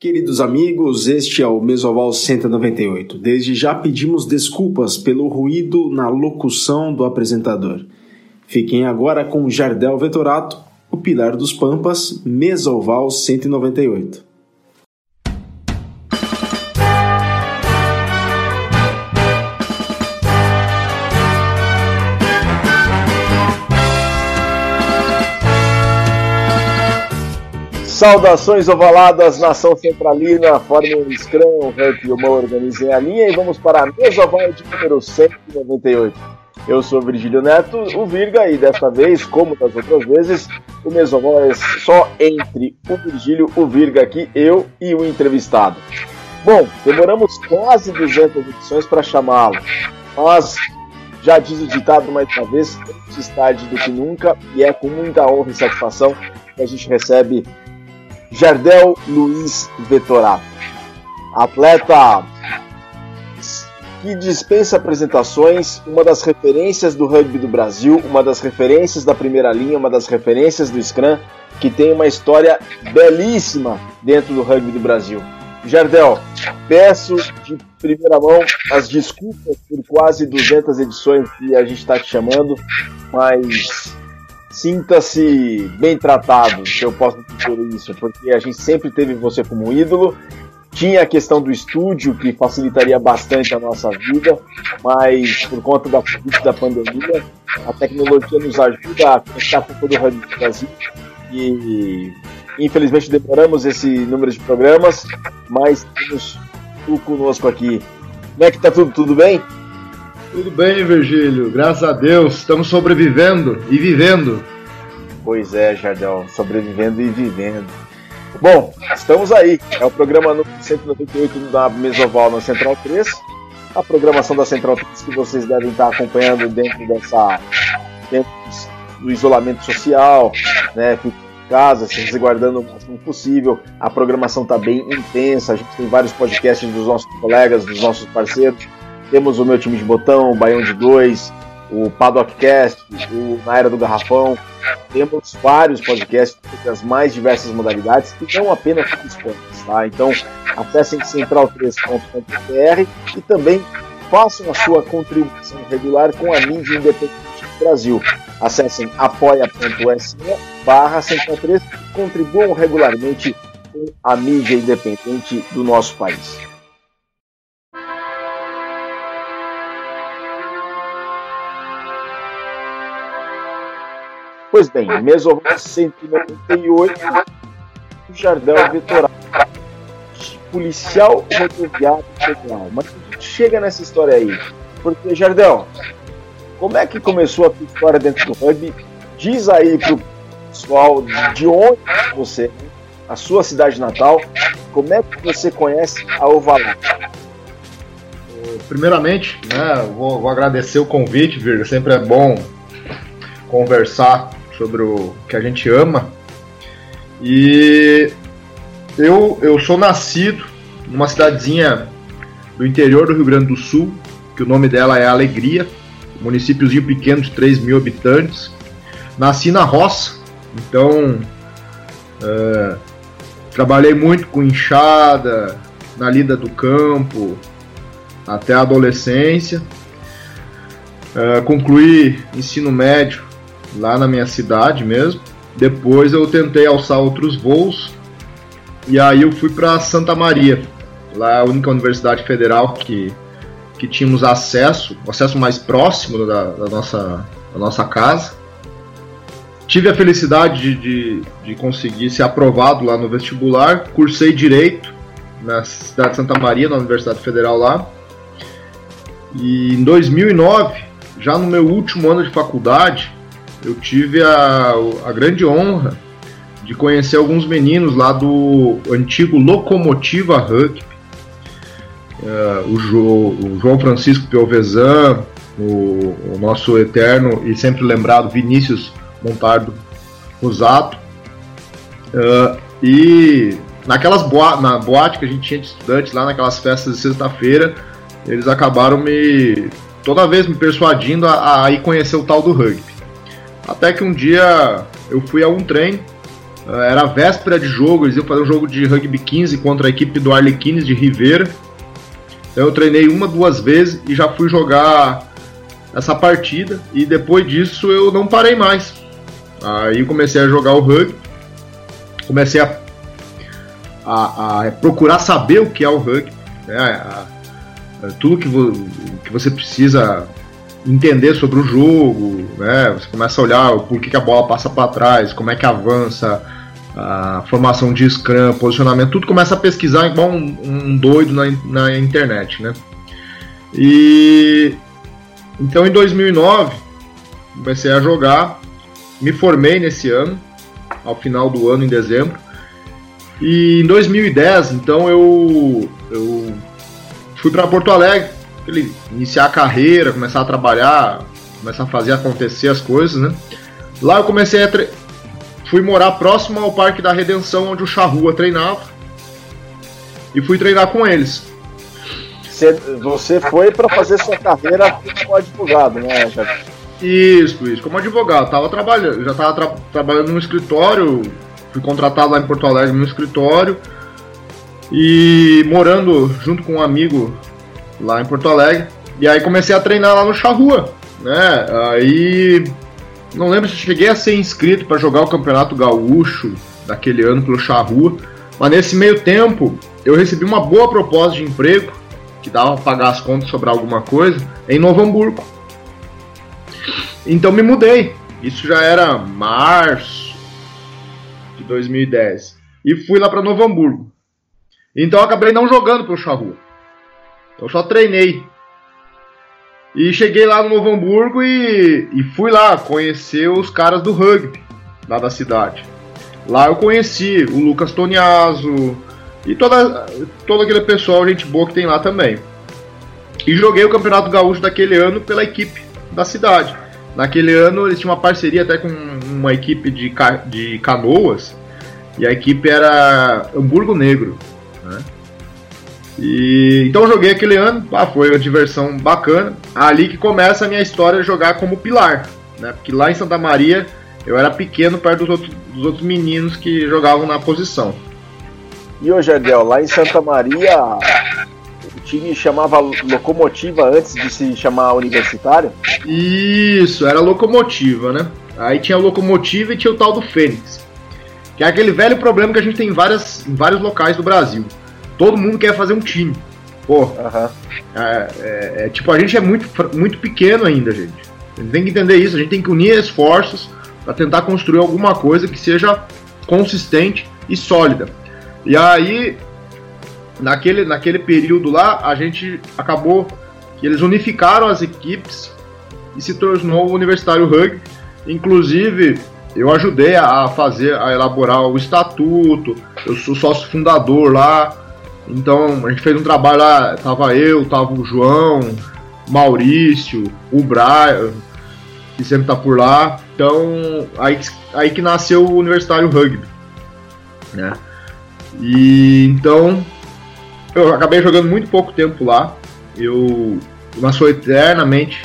Queridos amigos, este é o Mesoval 198. Desde já pedimos desculpas pelo ruído na locução do apresentador. Fiquem agora com Jardel Vetorato, o Pilar dos Pampas, Mesoval 198. Saudações ovaladas, nação centralina, formem um scrum, o Rank e Mo organizem a linha e vamos para a mesa oval de número 198. Eu sou Virgílio Neto, o Virga, e desta vez, como das outras vezes, o mesoval é só entre o Virgílio, o Virga aqui, eu e o entrevistado. Bom, demoramos quase 200 edições para chamá-lo, mas já diz o ditado mais uma vez, antes tarde do que nunca, e é com muita honra e satisfação que a gente recebe Jardel Luiz Vetorato. Atleta que dispensa apresentações, uma das referências do rugby do Brasil, uma das referências da primeira linha, uma das referências do Scrum, que tem uma história belíssima dentro do rugby do Brasil. Jardel, peço de primeira mão as desculpas por quase 200 edições que a gente está te chamando, mas sinta-se bem tratado, se eu posso dizer isso, porque a gente sempre teve você como ídolo. Tinha a questão do estúdio, que facilitaria bastante a nossa vida, mas por conta da, da pandemia, a tecnologia nos ajuda a conectar com todo o Rádio do Brasil. E infelizmente demoramos esse número de programas, mas temos tu conosco aqui. Como é que tá tudo? Tudo bem? Tudo bem, Virgílio. Graças a Deus, estamos sobrevivendo e vivendo. Pois é, Jardel, sobrevivendo e vivendo. Bom, estamos aí. É o programa número 198 da Mesoval na Central 3. A programação da Central 3 que vocês devem estar acompanhando dentro dessa dentro do isolamento social, né? Fique em casa, se resguardando o máximo possível. A programação está bem intensa. A gente tem vários podcasts dos nossos colegas, dos nossos parceiros temos o meu time de botão, o Baião de Dois, o Paddockcast, o Na Era do Garrafão. Temos vários podcasts das mais diversas modalidades e não apenas com esportes, tá? Então acessem central3.com.br e também façam a sua contribuição regular com a mídia independente do Brasil. Acessem apoia.se barra central3 e contribuam regularmente com a mídia independente do nosso país. Pois bem, Mesoval 198, Jardel Vitoral, policial rodoviário federal. Mas chega nessa história aí, porque, Jardel, como é que começou a tua história dentro do rugby? Diz aí pro pessoal de onde você a sua cidade natal, como é que você conhece a Ovalá? Primeiramente, né, vou, vou agradecer o convite, Virga. Sempre é bom conversar sobre o que a gente ama. E eu, eu sou nascido numa cidadezinha do interior do Rio Grande do Sul, que o nome dela é Alegria, municípiozinho pequeno de 3 mil habitantes. Nasci na roça, então é, trabalhei muito com enxada, na lida do campo, até a adolescência. É, concluí ensino médio lá na minha cidade mesmo. Depois eu tentei alçar outros voos e aí eu fui para Santa Maria, lá é a única universidade federal que, que tínhamos acesso, acesso mais próximo da, da, nossa, da nossa casa. Tive a felicidade de, de, de conseguir ser aprovado lá no vestibular, cursei Direito na cidade de Santa Maria, na Universidade Federal lá. E em 2009, já no meu último ano de faculdade, eu tive a, a grande honra de conhecer alguns meninos lá do antigo Locomotiva Rugby. Uh, o, jo, o, João Francisco Piovesan, o, o, nosso eterno e sempre lembrado Vinícius Montardo Rosato. Uh, e naquelas boa, na boate que a gente tinha de estudantes lá naquelas festas de sexta-feira, eles acabaram me toda vez me persuadindo a, a ir conhecer o tal do rugby. Até que um dia eu fui a um trem Era véspera de jogo, eles iam fazer um jogo de rugby 15 contra a equipe do Arlequines de Ribeira. Então eu treinei uma, duas vezes e já fui jogar essa partida. E depois disso eu não parei mais. Aí comecei a jogar o rugby, comecei a, a, a procurar saber o que é o rugby, né? A, tudo que, vo, que você precisa entender sobre o jogo, né? Você começa a olhar por que, que a bola passa para trás, como é que avança, a formação de scrum, posicionamento, tudo começa a pesquisar igual um, um doido na, na internet, né? E então em 2009 comecei a jogar, me formei nesse ano, ao final do ano em dezembro. E em 2010, então eu eu fui para Porto Alegre, iniciar a carreira, começar a trabalhar, começar a fazer acontecer as coisas, né? Lá eu comecei a tre... fui morar próximo ao Parque da Redenção, onde o Charrua treinava, e fui treinar com eles. Você foi para fazer sua carreira como advogado, né? Isso, isso, como advogado. Tava trabalhando, já estava tra trabalhando no escritório, fui contratado lá em Porto Alegre no escritório e morando junto com um amigo lá em Porto Alegre. E aí comecei a treinar lá no Charrua, né? Aí não lembro se cheguei a ser inscrito para jogar o Campeonato Gaúcho daquele ano pelo Charrua, mas nesse meio tempo eu recebi uma boa proposta de emprego que dava para pagar as contas sobre alguma coisa em Novo Hamburgo. Então me mudei. Isso já era março de 2010 e fui lá para Novo Hamburgo. Então acabei não jogando pelo Charrua. Eu só treinei. E cheguei lá no Novo Hamburgo e, e fui lá conhecer os caras do rugby lá da cidade. Lá eu conheci o Lucas Toniaso e toda, todo aquele pessoal, gente boa que tem lá também. E joguei o Campeonato Gaúcho daquele ano pela equipe da cidade. Naquele ano eles tinham uma parceria até com uma equipe de, de canoas e a equipe era Hamburgo Negro. E, então joguei aquele ano, ah, foi uma diversão bacana. Ali que começa a minha história de jogar como pilar, né? Porque lá em Santa Maria eu era pequeno perto dos outros, dos outros meninos que jogavam na posição. E hoje, Adel, lá em Santa Maria o time chamava Locomotiva antes de se chamar Universitário? Isso, era Locomotiva, né? Aí tinha a Locomotiva e tinha o tal do Fênix. Que é aquele velho problema que a gente tem em, várias, em vários locais do Brasil todo mundo quer fazer um time. Pô, uhum. é, é, é, tipo, a gente é muito, muito pequeno ainda, gente. A gente tem que entender isso, a gente tem que unir esforços para tentar construir alguma coisa que seja consistente e sólida. E aí, naquele, naquele período lá, a gente acabou que eles unificaram as equipes e se tornou o Universitário Rugby. Inclusive, eu ajudei a fazer, a elaborar o estatuto, eu sou sócio fundador lá, então a gente fez um trabalho lá, tava eu, tava o João, Maurício, o Brian, que sempre tá por lá. Então aí, aí que nasceu o Universitário Rugby. Né? E então eu acabei jogando muito pouco tempo lá. Eu, mas sou eternamente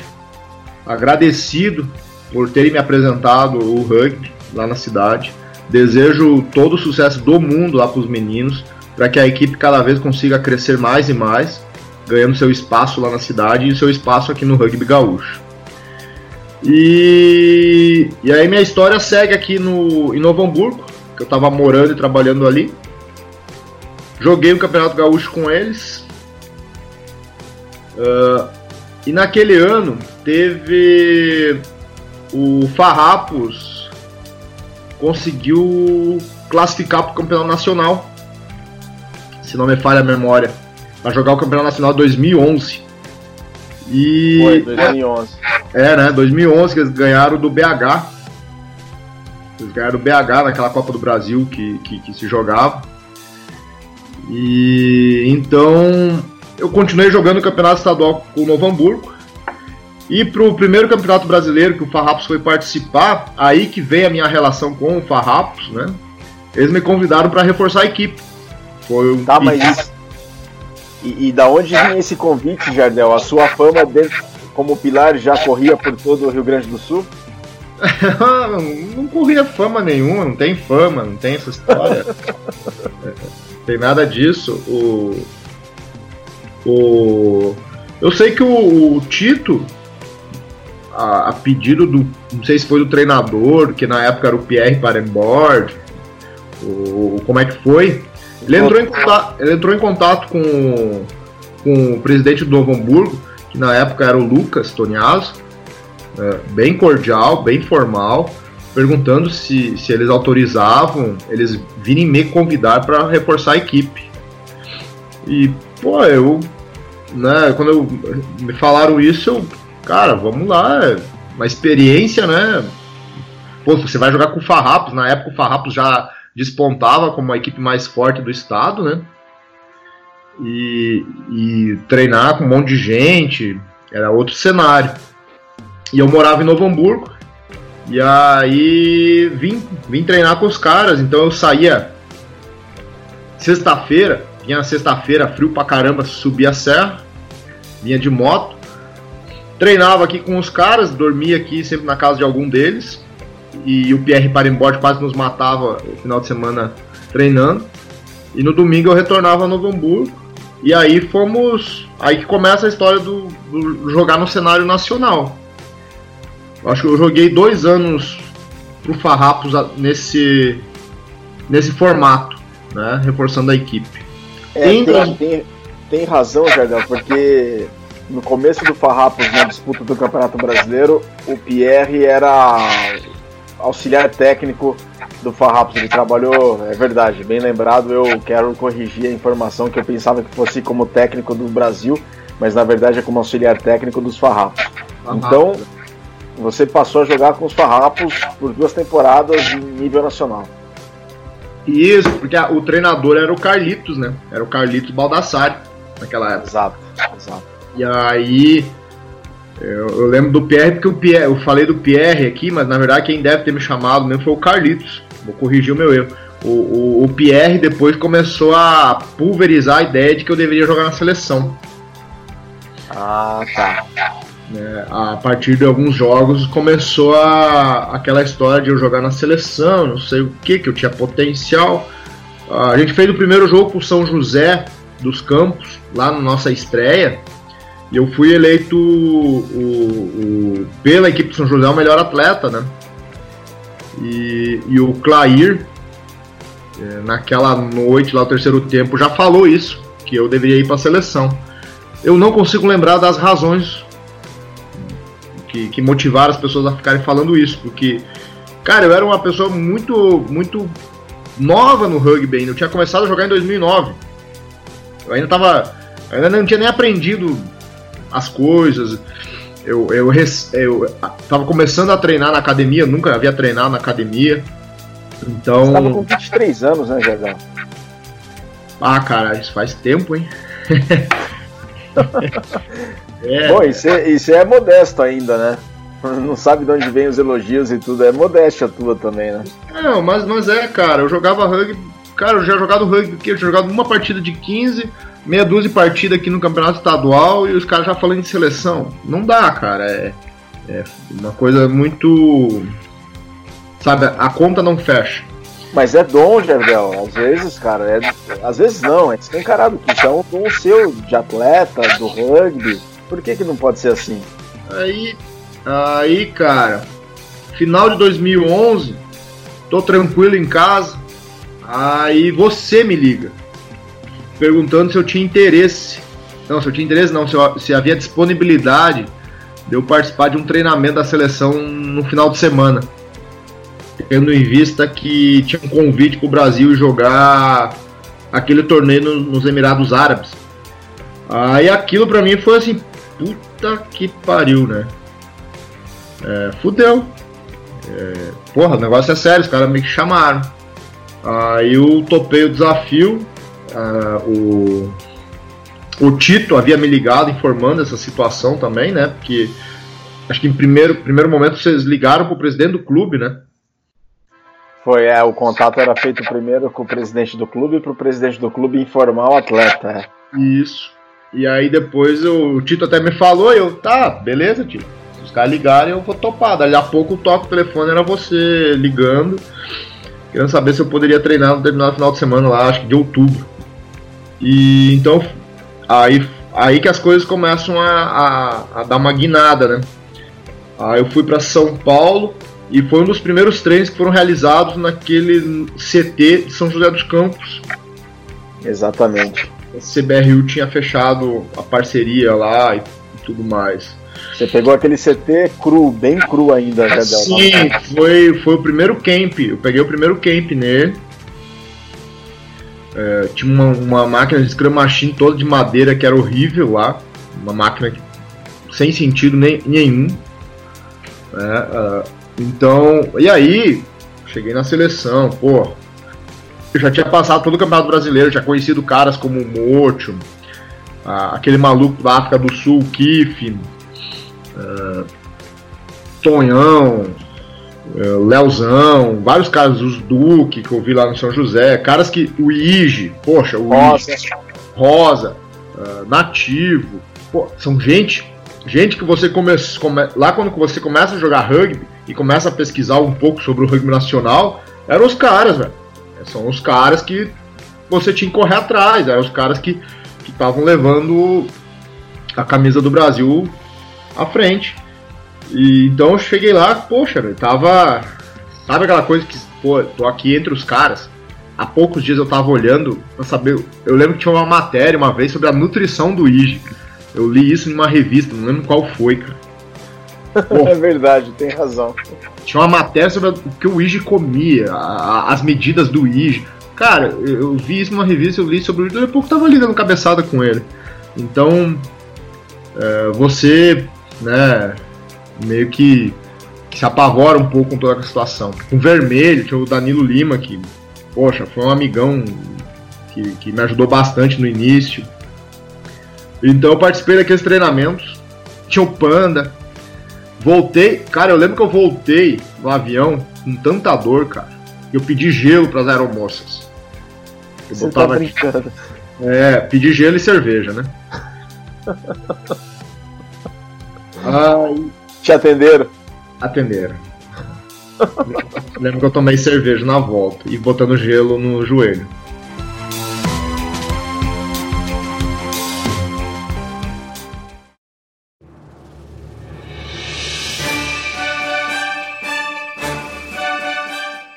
agradecido por terem me apresentado o rugby lá na cidade. Desejo todo o sucesso do mundo lá para os meninos para que a equipe cada vez consiga crescer mais e mais, ganhando seu espaço lá na cidade e seu espaço aqui no rugby gaúcho. E, e aí minha história segue aqui no, em Novo Hamburgo, que eu estava morando e trabalhando ali. Joguei o Campeonato Gaúcho com eles. Uh, e naquele ano teve o Farrapos conseguiu classificar para o Campeonato Nacional se não me falha a memória, para jogar o Campeonato Nacional 2011. E Foi, 2011. É, né? 2011 que eles ganharam do BH. Eles ganharam do BH naquela Copa do Brasil que, que, que se jogava. E então eu continuei jogando o Campeonato Estadual com o Novo Hamburgo. E pro primeiro campeonato brasileiro que o Farrapos foi participar, aí que veio a minha relação com o Farrapos, né? Eles me convidaram para reforçar a equipe. Foi um tá, mas e, e, da onde vinha esse convite, Jardel? A sua fama dentro, como pilar já corria por todo o Rio Grande do Sul? não corria fama nenhuma, não tem fama, não tem essa história. tem nada disso. O, o, eu sei que o, o Tito, a, a, pedido do. Não sei se foi do treinador, que na época era o Pierre Parembord, o, como é que foi? Ele entrou em contato, ele entrou em contato com, com o presidente do Novo Hamburgo, que na época era o Lucas Toniaso, é, bem cordial, bem formal, perguntando se, se eles autorizavam eles virem me convidar para reforçar a equipe. E, pô, eu. Né, quando eu, me falaram isso, eu. Cara, vamos lá, é uma experiência, né? Pô, você vai jogar com o Farrapos, na época o Farrapos já despontava como a equipe mais forte do estado, né? E, e treinar com um monte de gente, era outro cenário. E eu morava em Novo Hamburgo, e aí vim, vim treinar com os caras, então eu saía sexta-feira, vinha sexta-feira, frio pra caramba, subia a serra, vinha de moto, treinava aqui com os caras, dormia aqui sempre na casa de algum deles, e o Pierre Parembord quase nos matava no final de semana treinando. E no domingo eu retornava a Novo Hamburgo. E aí fomos. Aí que começa a história do, do jogar no cenário nacional. Eu acho que eu joguei dois anos pro Farrapos nesse, nesse formato, né? Reforçando a equipe. É, tem, tem, tem, razão, Jardel, porque no começo do Farrapos, na disputa do Campeonato Brasileiro, o Pierre era auxiliar técnico do Farrapos. Ele trabalhou, é verdade, bem lembrado. Eu quero corrigir a informação que eu pensava que fosse como técnico do Brasil, mas na verdade é como auxiliar técnico dos Farrapos. Então, você passou a jogar com os Farrapos por duas temporadas em nível nacional. Isso, porque o treinador era o Carlitos, né? Era o Carlitos Baldassari naquela época. Exato, exato. E aí eu, eu, lembro do Pierre porque o Pierre, eu falei do Pierre aqui, mas na verdade quem deve ter me chamado mesmo foi o Carlitos. Vou corrigir o meu erro. O, o, o Pierre depois começou a pulverizar a ideia de que eu deveria jogar na seleção. Ah, tá. É, a partir de alguns jogos começou a, aquela história de eu jogar na seleção, não sei o que, que eu tinha potencial. A gente fez o primeiro jogo com o São José dos Campos, lá na nossa estreia. Eu fui eleito o, o, pela equipe de São José o melhor atleta, né? E, e o Clair, é, naquela noite lá, o terceiro tempo, já falou isso, que eu deveria ir para a seleção. Eu não consigo lembrar das razões que, que motivaram as pessoas a ficarem falando isso, porque, cara, eu era uma pessoa muito, muito nova no rugby ainda. Eu tinha começado a jogar em 2009. Eu ainda tava. Eu ainda não tinha nem aprendido as coisas. Eu, eu, eu tava começando a treinar na academia, nunca havia treinado na academia. Então. Você tava com 23 anos, né, Jardão? Ah, cara, isso faz tempo, hein? é. Bom, isso é, isso é modesto ainda, né? Não sabe de onde vem os elogios e tudo. É modéstia tua também, né? Não, mas, mas é, cara. Eu jogava rugby. Cara, eu já jogado rugby, eu tinha jogado uma partida de 15 meia dúzia de partida aqui no campeonato estadual e os caras já falando de seleção. Não dá, cara. É, é uma coisa muito. Sabe, a conta não fecha. Mas é dom, Jardel. Às vezes, cara, é, às vezes não, é escancarado que isso é um dom seu de atleta, do rugby. Por que, que não pode ser assim? Aí, aí, cara, final de 2011, tô tranquilo em casa, aí você me liga perguntando se eu tinha interesse. Não, se eu tinha interesse, não, se, eu, se havia disponibilidade de eu participar de um treinamento da seleção no final de semana. Tendo em vista que tinha um convite para o Brasil jogar aquele torneio no, nos Emirados Árabes. Aí aquilo para mim foi assim, puta que pariu, né? É, fudeu. É, porra, o negócio é sério, os caras me chamaram. Aí eu topei o desafio, uh, o, o Tito havia me ligado informando essa situação também, né? Porque acho que em primeiro, primeiro momento vocês ligaram para o presidente do clube, né? Foi, é, o contato era feito primeiro com o presidente do clube para o presidente do clube informar o atleta. É. Isso. E aí depois eu, o Tito até me falou, eu, tá, beleza, Tito. os caras ligarem, eu vou topar. Dali a pouco o toque o telefone era você ligando, querendo saber se eu poderia treinar no determinado final de semana lá, acho que de outubro. E então aí, aí que as coisas começam a, a, a dar uma guinada, né? Aí eu fui para São Paulo e foi um dos primeiros treinos que foram realizados naquele CT de São José dos Campos. Exatamente. A CBRU tinha fechado a parceria lá e tudo mais. Você pegou aquele CT cru, bem cru ainda, né, Sim, foi, foi o primeiro camp. Eu peguei o primeiro camp nele. É, tinha uma, uma, máquina de Scrum Machine toda de madeira que era horrível lá. Uma máquina sem sentido nem, nenhum. É, uh, então, e aí, cheguei na seleção, pô. Eu já tinha passado todo o Campeonato Brasileiro, já conhecido caras como o Mocho, uh, aquele maluco da África do Sul, Kiff, uh, Tonhão, uh, Leozão, vários caras, os Duque, que eu vi lá no São José, caras que. O Ige, poxa, o Rosa, Ige, Rosa uh, Nativo, pô, são gente. Gente que você começa. Come, lá quando você começa a jogar rugby e começa a pesquisar um pouco sobre o rugby nacional, eram os caras, velho. São os caras que você tinha que correr atrás, eram os caras que estavam levando a camisa do Brasil à frente. E então eu cheguei lá, poxa, velho, tava. Sabe aquela coisa que, pô, tô aqui entre os caras. Há poucos dias eu tava olhando pra saber. Eu lembro que tinha uma matéria uma vez sobre a nutrição do IG. Eu li isso em uma revista, não lembro qual foi, cara. Pô, é verdade, tem razão. Tinha uma matéria sobre o que o IG comia, a, a, as medidas do IG. Cara, eu, eu vi isso numa revista, eu li sobre o IG, daqui a pouco tava ligando cabeçada com ele. Então, é, você né, meio que, que, se apavora um pouco com toda a situação. Com vermelho, tinha o Danilo Lima, que, poxa, foi um amigão que, que me ajudou bastante no início. Então eu participei daqueles treinamentos. Tinha o Panda. Voltei, cara, eu lembro que eu voltei no avião com tanta dor, cara. Eu pedi gelo para as aeromoças. Eu Você tá botava tá brincando. É, pedi gelo e cerveja, né? Ai. Te atenderam? Atenderam. Lembro que eu tomei cerveja na volta e botando gelo no joelho.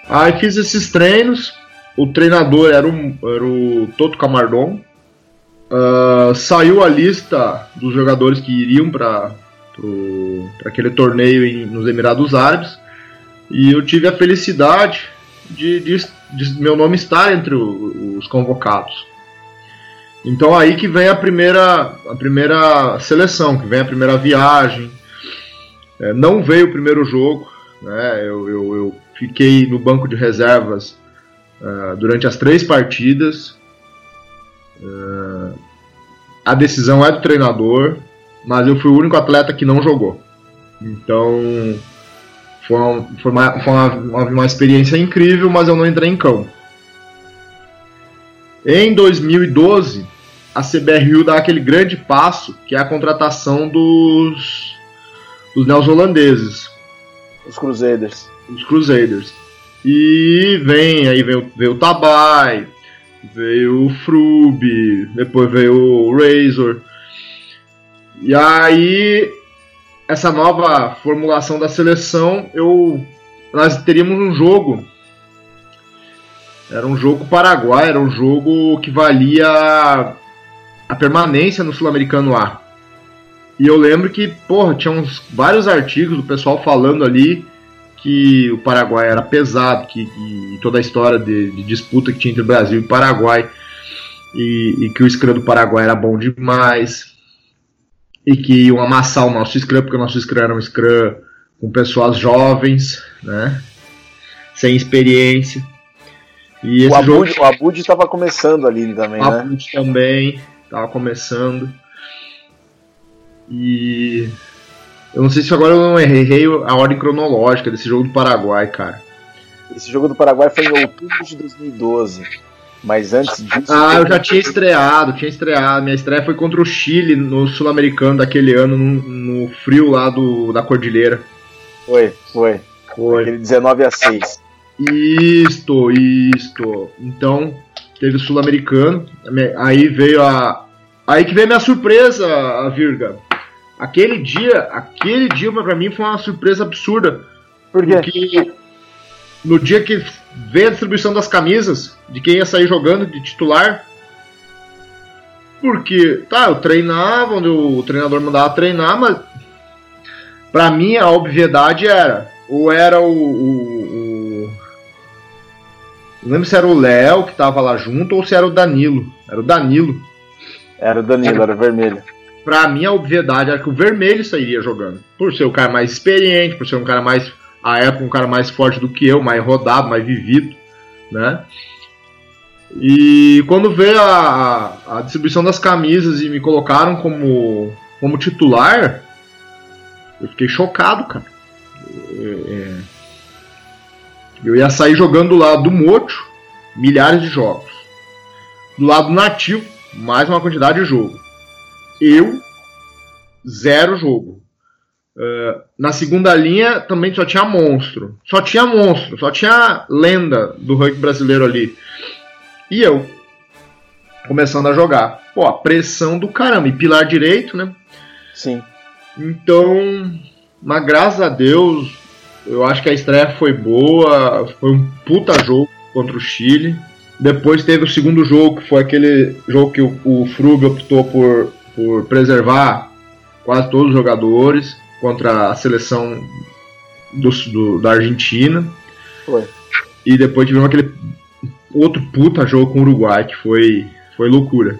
Aí fiz esses treinos. O treinador era, um, era o Toto Camardon. Uh, saiu a lista dos jogadores que iriam para para aquele torneio em, nos Emirados Árabes e eu tive a felicidade de, de, de meu nome estar entre o, os convocados. Então aí que vem a primeira, a primeira seleção, que vem a primeira viagem. É, não veio o primeiro jogo, né? eu, eu, eu fiquei no banco de reservas uh, durante as três partidas. Uh, a decisão é do treinador, mas eu fui o único atleta que não jogou. Então foi, uma, foi, uma, foi uma, uma, experiência incrível, mas eu não entrei em campo. Em 2012, a CBRU dá aquele grande passo que é a contratação dos, dos neozelandeses. Os Crusaders. Os Crusaders. E vem, aí veio, veio o Tabai, veio o Frub, depois veio o Razor. E aí, essa nova formulação da seleção, eu nós teríamos um jogo. Era um jogo paraguai, era um jogo que valia a permanência no Sul-Americano A. E eu lembro que, porra, tinha uns, vários artigos do pessoal falando ali que o Paraguai era pesado, que, que toda a história de, de, disputa que tinha entre Brasil e Paraguai, e, e que o Scrum do Paraguai era bom demais, e que iam amassar o nosso Scrum, porque o nosso Scrum era um Scrum com pessoas jovens, né? Sem experiência. E o, Abud, jogo... o Abud estava começando ali também, o né? O Abud também estava começando. E eu não sei se agora eu não errei a ordem cronológica desse jogo do Paraguai, cara. Esse jogo do Paraguai foi em outubro de 2012. Mas antes disso. Ah, eu já tinha estreado, tinha estreado. Minha estreia foi contra o Chile no Sul-Americano daquele ano, no, no, frio lá do, da Cordilheira. Foi, foi. Foi. Aquele 19 a 6. Isto, isto. Então, teve o Sul-Americano. Aí veio a. Aí que veio a minha surpresa, a Virga. Aquele dia, aquele dia pra mim foi uma surpresa absurda. Por quê? Porque no dia que veio a distribuição das camisas, de quem ia sair jogando de titular. Porque, tá, eu treinava, onde o treinador mandava treinar, mas pra mim a obviedade era, ou era o, o, o não lembro se era o Léo que tava lá junto ou se era o Danilo. Era o Danilo. Era o Danilo, era o vermelho. Pra mim, a obviedade era que o vermelho sairia jogando. Por ser o cara mais experiente, por ser um cara mais a época um cara mais forte do que eu, mais rodado, mais vivido, né? E quando veio a, a distribuição das camisas e me colocaram como, como titular, eu fiquei chocado, cara. É, é, eu ia sair jogando do lado do Mocho, milhares de jogos. Do lado nativo, mais uma quantidade de jogo. Eu, zero jogo. Uh, na segunda linha também só tinha monstro. Só tinha monstro, só tinha lenda do rugby brasileiro ali. E eu, começando a jogar. Pô, a pressão do caramba. E pilar direito, né? Sim. Então, mas graças a Deus, eu acho que a estreia foi boa. Foi um puta jogo contra o Chile. Depois teve o segundo jogo, que foi aquele jogo que o, o Frug optou por, por preservar quase todos os jogadores contra a seleção do, do, da Argentina. Foi. E depois tivemos aquele outro puta jogo com o Uruguai, que foi, foi loucura.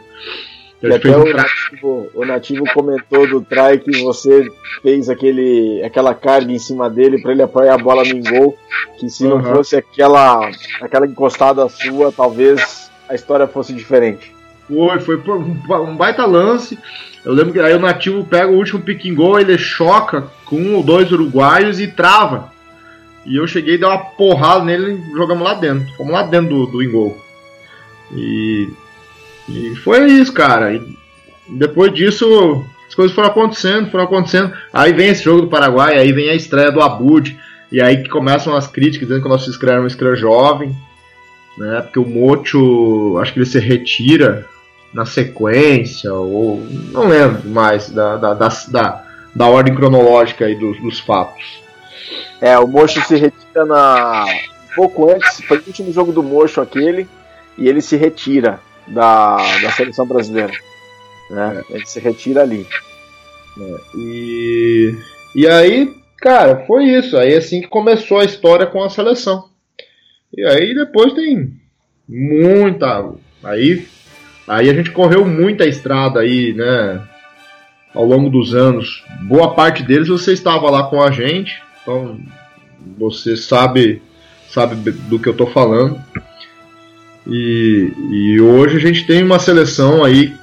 E até o, nativo, o nativo comentou do try que você fez aquele, aquela carga em cima dele para ele apoiar a bola no gol, que se uhum. não fosse aquela, aquela encostada sua, talvez a história fosse diferente. Foi, foi um baita lance. Eu lembro que aí o nativo pega o último pick goal, ele choca com um ou dois uruguaios e trava. E eu cheguei, dei uma porrada nele e jogamos lá dentro. Fomos lá dentro do, do ingol. E, e foi isso, cara. E depois disso, as coisas foram acontecendo, foram acontecendo. Aí vem esse jogo do Paraguai, aí vem a estreia do Abud. E aí que começam as críticas dizendo que o nosso Scrum é um Scrum jovem. Né, porque o Mocho, acho que ele se retira na sequência, ou não lembro mais da, da, da, da, da ordem cronológica aí dos, dos fatos. É, o Mocho se retira na. Um pouco antes, foi o último jogo do Mocho aquele, e ele se retira da, da seleção brasileira. Né? É. Ele se retira ali. É, e, e aí, cara, foi isso. Aí assim que começou a história com a seleção. E aí depois tem muita. Aí Aí a gente correu muita estrada aí, né? Ao longo dos anos. Boa parte deles você estava lá com a gente, então você sabe sabe do que eu estou falando. E, e hoje a gente tem uma seleção aí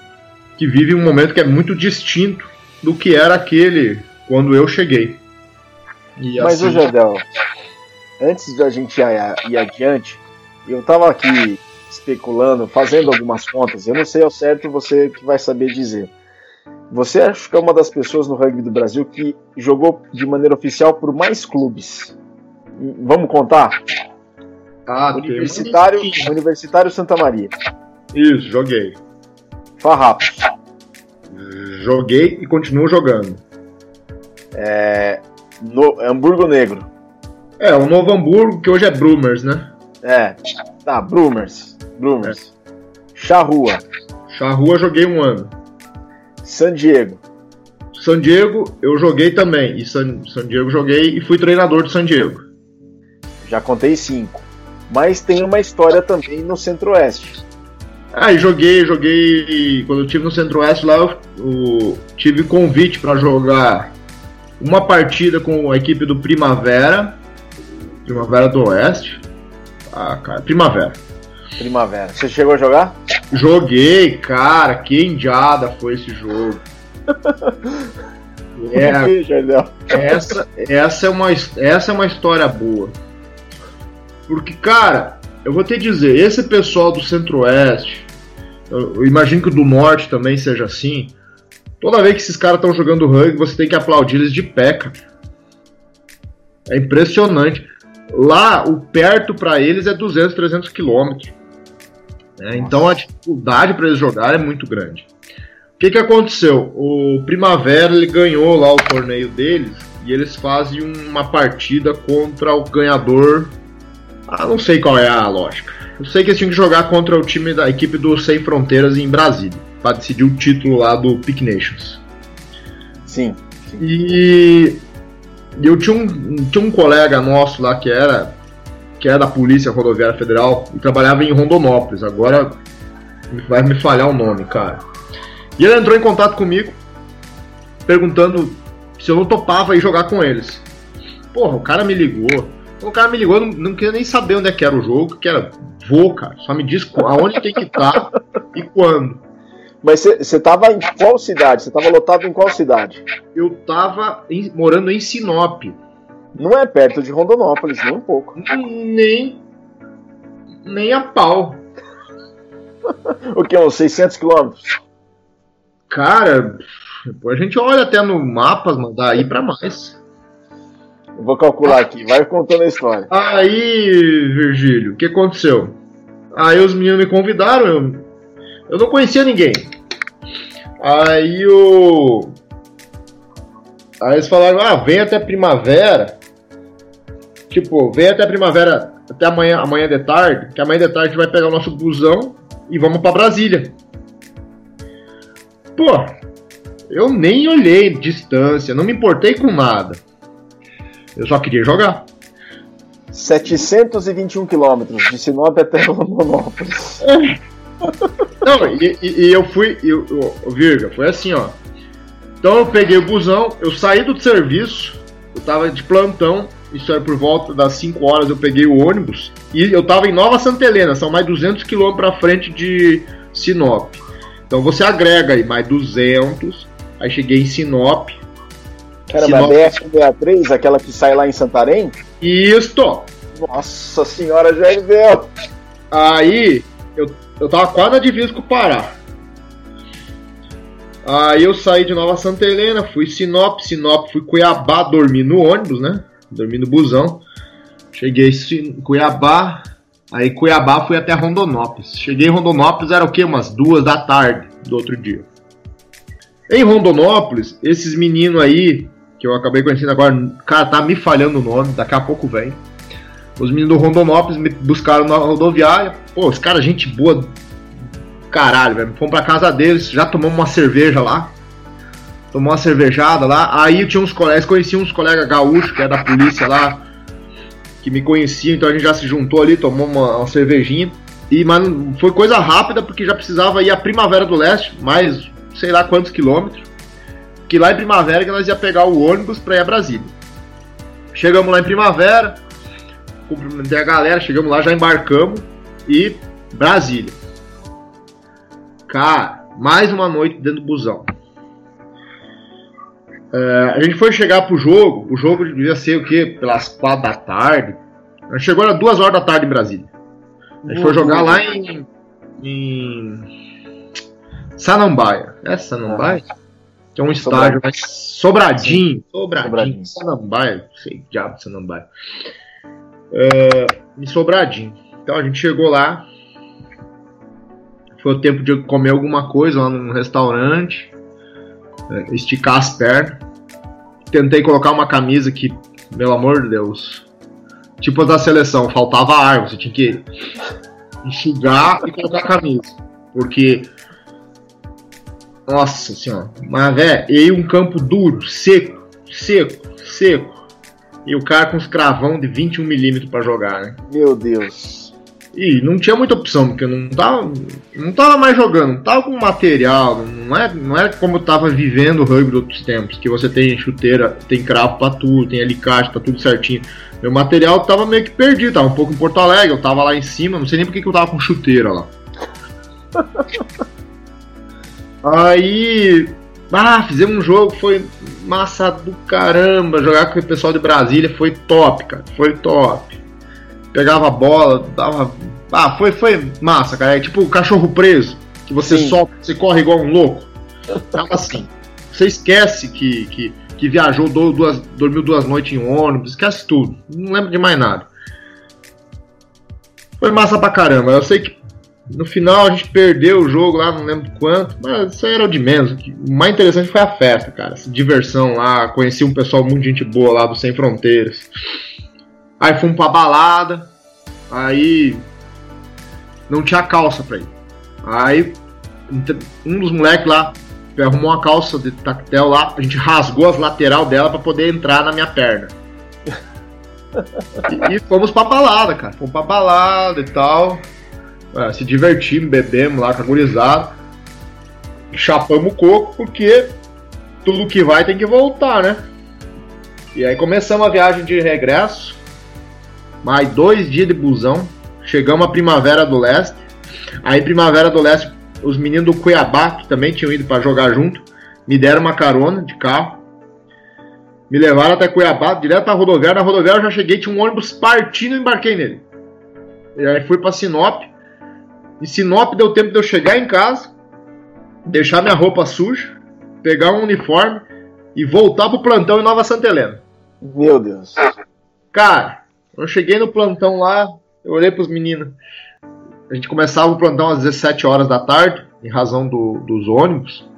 que vive um momento que é muito distinto do que era aquele quando eu cheguei. E Mas, assim... o Jardel, antes da gente ir, ir adiante, eu estava aqui especulando, fazendo algumas contas, eu não sei ao certo, você que vai saber dizer. Você acha que é uma das pessoas no rugby do Brasil que jogou de maneira oficial por mais clubes? Vamos contar? Ah, Universitário, Universitário Santa Maria. Isso, joguei. Farrapos. Joguei e continuo jogando. É, no, Hamburgo Negro. É, o Novo Hamburgo, que hoje é Brumers, né? É, tá, Brumers. Bloomers. É. Charrua. Charrua joguei um ano. San Diego. San Diego eu joguei também. E San, San Diego joguei e fui treinador de San Diego. Já contei cinco. Mas tem uma história também no Centro-Oeste. Ah, e joguei, joguei. Quando eu tive no Centro-Oeste lá, eu, eu tive convite para jogar uma partida com a equipe do Primavera. Primavera do Oeste. Ah, cara, Primavera. Primavera. Você chegou a jogar? Joguei, cara, que indiada foi esse jogo. é, essa, essa, é uma, essa é uma história boa. Porque, cara, eu vou te dizer, esse pessoal do Centro-Oeste, eu, eu imagino que o do Norte também seja assim. Toda vez que esses caras estão jogando rugby, você tem que aplaudir eles de pé, cara. É impressionante. Lá, o perto para eles é 200, 300 quilômetros. Né? Então a dificuldade para eles jogar é muito grande. O que, que aconteceu? O Primavera ele ganhou lá o torneio deles e eles fazem uma partida contra o ganhador. Ah, não sei qual é a lógica. Eu sei que eles tinham que jogar contra o time da equipe do Sem Fronteiras em Brasília para decidir o título lá do Pick Nations. Sim. sim. E eu tinha um, tinha um colega nosso lá que era que era da Polícia Rodoviária Federal e trabalhava em Rondonópolis. Agora vai me falhar o nome, cara. E ele entrou em contato comigo perguntando se eu não topava ir jogar com eles. Porra, o cara me ligou. O cara me ligou, não, não queria nem saber onde é que era o jogo, que era vou, cara. Só me diz aonde tem que estar tá e quando. Mas você tava em qual cidade? Você tava lotado em qual cidade? Eu tava em, morando em Sinop. Não é perto de Rondonópolis, nem um pouco. Nem. Nem a pau. o que? Uns 600 quilômetros? Cara, depois a gente olha até no mapa, mandar aí pra mais. Eu vou calcular aqui, vai contando a história. Aí, Virgílio, o que aconteceu? Aí os meninos me convidaram, eu, eu não conhecia ninguém. Aí o. Aí eles falaram, ah, vem até primavera. Tipo, vem até primavera, até amanhã, amanhã de tarde, que amanhã de tarde a gente vai pegar o nosso busão e vamos para Brasília. Pô, eu nem olhei distância, não me importei com nada. Eu só queria jogar. 721 quilômetros de Sinop até Rondonópolis. Não, e, e, eu fui, eu, eu, Virga, foi assim, ó. Então eu peguei o busão, eu saí do serviço, eu tava de plantão, isso era por volta das 5 horas, eu peguei o ônibus e eu tava em Nova Santa Helena, são mais 200 quilômetros pra frente de Sinop. Então você agrega aí mais 200, aí cheguei em Sinop. Era Sinop... BR-63, aquela que sai lá em Santarém? Isso! Nossa senhora, Jairvel! Aí eu, eu tava quase na divisa com o Pará. Aí eu saí de Nova Santa Helena, fui Sinop, Sinop, fui Cuiabá, dormi no ônibus, né? Dormi no busão. Cheguei em Cuiabá, Aí Cuiabá fui até Rondonópolis. Cheguei em Rondonópolis, era o quê? Umas duas da tarde do outro dia. Em Rondonópolis, esses meninos aí, que eu acabei conhecendo agora, cara, tá me falhando o nome, daqui a pouco vem. Os meninos do Rondonópolis me buscaram na rodoviária. Pô, os caras, gente boa. Caralho, velho. Fomos pra casa deles, já tomamos uma cerveja lá. Tomamos uma cervejada lá. Aí eu tinha uns colegas, conheci uns colegas gaúchos, que é da polícia lá que me conheciam, então a gente já se juntou ali, tomou uma, uma cervejinha. E, mas foi coisa rápida porque já precisava ir a Primavera do Leste, mais sei lá quantos quilômetros. Que lá em Primavera que nós ia pegar o ônibus para ir a Brasília. Chegamos lá em Primavera, cumprimentei a galera, chegamos lá, já embarcamos e Brasília. Cara, mais uma noite dentro do busão. É, a gente foi chegar pro jogo, o jogo devia ser o quê? Pelas quatro da tarde. A gente chegou às duas horas da tarde em Brasília. A gente foi jogar lá em. em. Sanambaia. É Sanambaia? Que é um estádio mais. Sobradinho. Sobradinho. Sobradinho. Sanambaia. Não sei, diabo de Sanambaia. É, em Sobradinho. Então a gente chegou lá. Foi o tempo de comer alguma coisa lá num restaurante. É, esticar as pernas. Tentei colocar uma camisa que, pelo amor de Deus, tipo da seleção, faltava ar, você tinha que enxugar e colocar a camisa. Porque, nossa senhora, mas velho, e um campo duro, seco, seco, seco. E o cara com os cravão de 21 milímetros para jogar, né? Meu Deus. E não tinha muita opção, porque eu não tava, não tava mais jogando, não tava com material, não é, não é como eu tava vivendo o rugby de outros tempos, que você tem chuteira, tem cravo pra tudo, tem alicate, tá tudo certinho. Meu material tava meio que perdido, tava um pouco em Porto Alegre, eu tava lá em cima, não sei nem porque que eu tava com chuteira lá. Aí, ah, fizemos um jogo, foi massa do caramba, jogar com o pessoal de Brasília foi top, cara, foi top pegava a bola, dava Ah, foi, foi massa, cara. É tipo o cachorro preso, que você Sim. solta, você corre igual um louco. Tava assim. Você esquece que, que, que viajou, duas, dormiu duas noites em ônibus, esquece tudo. Não lembro de mais nada. Foi massa pra caramba. Eu sei que no final a gente perdeu o jogo lá, não lembro quanto, mas isso aí era o de menos. O mais interessante foi a festa, cara. Essa diversão lá, conheci um pessoal muito gente boa lá do Sem Fronteiras. Aí fomos pra balada, aí não tinha calça pra ir. Aí um dos moleques lá arrumou uma calça de tactel lá, a gente rasgou as lateral dela para poder entrar na minha perna. e, e, fomos pra balada, cara. Fomos pra balada e tal. É, se divertimos, bebemos lá gurizada. Chapamos o coco, porque tudo que vai tem que voltar, né? E aí começamos a viagem de regresso. Mais dois dias de busão. Chegamos à Primavera do Leste. Aí Primavera do Leste, os meninos do Cuiabá, que também tinham ido para jogar junto, me deram uma carona de carro. Me levaram até Cuiabá, direto pra rodoviária. Na rodoviária eu já cheguei, tinha um ônibus partindo e embarquei nele. E aí fui pra Sinop. Em Sinop deu tempo de eu chegar em casa, deixar minha roupa suja, pegar um uniforme e voltar pro plantão em Nova Santa Helena. Meu Deus. Cara, eu cheguei no plantão lá, eu olhei pros meninos. A gente começava o plantão às 17 horas da tarde, em razão do, dos ônibus,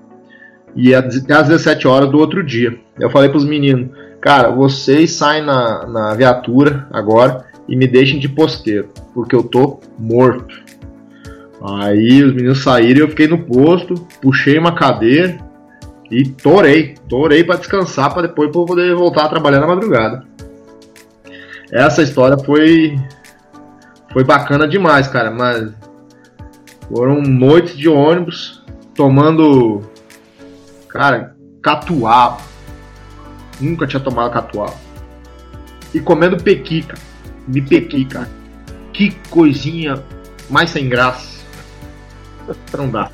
e até às 17 horas do outro dia. Eu falei pros meninos, cara, vocês saem na, na viatura agora e me deixem de posteiro, porque eu tô morto. Aí os meninos saíram e eu fiquei no posto, puxei uma cadeira e torei. Torei para descansar para depois poder voltar a trabalhar na madrugada. Essa história foi foi bacana demais, cara, mas foram noites de ônibus tomando cara, catuaba. Nunca tinha tomado catuaba. E comendo pequica. Me pequi, cara. Que coisinha mais sem graça. Não dá.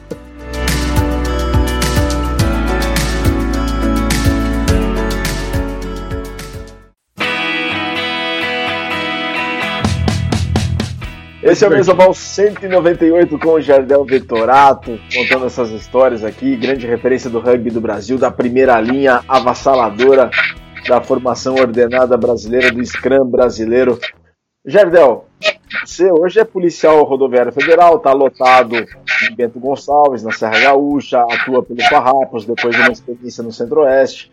Esse é o Mesoval 198 com o Jardel Vetorato, contando essas histórias aqui. Grande referência do rugby do Brasil, da primeira linha avassaladora da formação ordenada brasileira, do Scrum brasileiro. Jardel, você hoje é policial rodoviário federal, está lotado em Bento Gonçalves, na Serra Gaúcha, atua pelo Farrapos, depois de uma experiência no Centro-Oeste.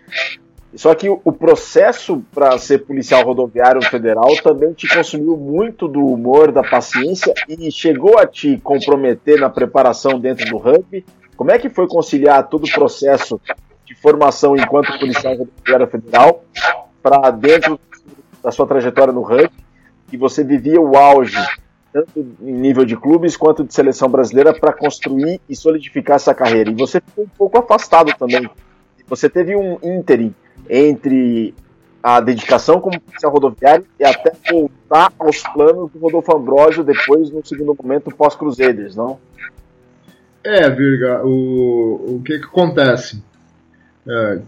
Só que o processo para ser policial rodoviário federal também te consumiu muito do humor, da paciência e chegou a te comprometer na preparação dentro do rugby. Como é que foi conciliar todo o processo de formação enquanto policial rodoviário federal para dentro da sua trajetória no rugby? que você vivia o auge, tanto em nível de clubes quanto de seleção brasileira, para construir e solidificar essa carreira. E você ficou um pouco afastado também. Você teve um ínterim entre a dedicação como policial rodoviário e até voltar aos planos do Rodolfo Ambrosio depois, no segundo momento, pós-Cruzeiros, não? É, Virga, o, o que que acontece? É,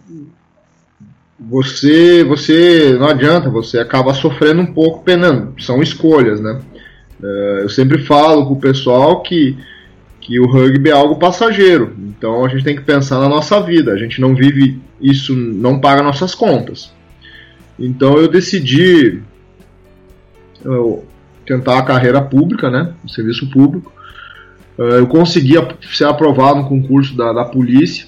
você, você não adianta, você acaba sofrendo um pouco penando. São escolhas, né? É, eu sempre falo com o pessoal que, que o rugby é algo passageiro. Então a gente tem que pensar na nossa vida. A gente não vive isso, não paga nossas contas. Então eu decidi eu, tentar a carreira pública, né? O serviço público. É, eu consegui ser aprovado no concurso da, da polícia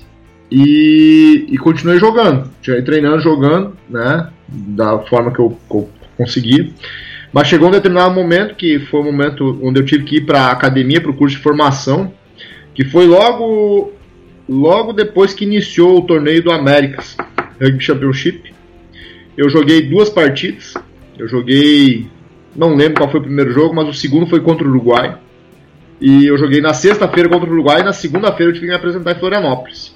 e, e continuei jogando, treinando, jogando, né? Da forma que eu, que eu consegui. Mas chegou um determinado momento que foi o um momento onde eu tive que ir para a academia, para o curso de formação, que foi logo logo depois que iniciou o torneio do Américas Rugby Championship. Eu joguei duas partidas. Eu joguei, não lembro qual foi o primeiro jogo, mas o segundo foi contra o Uruguai. E eu joguei na sexta-feira contra o Uruguai e na segunda-feira eu tive que me apresentar em Florianópolis.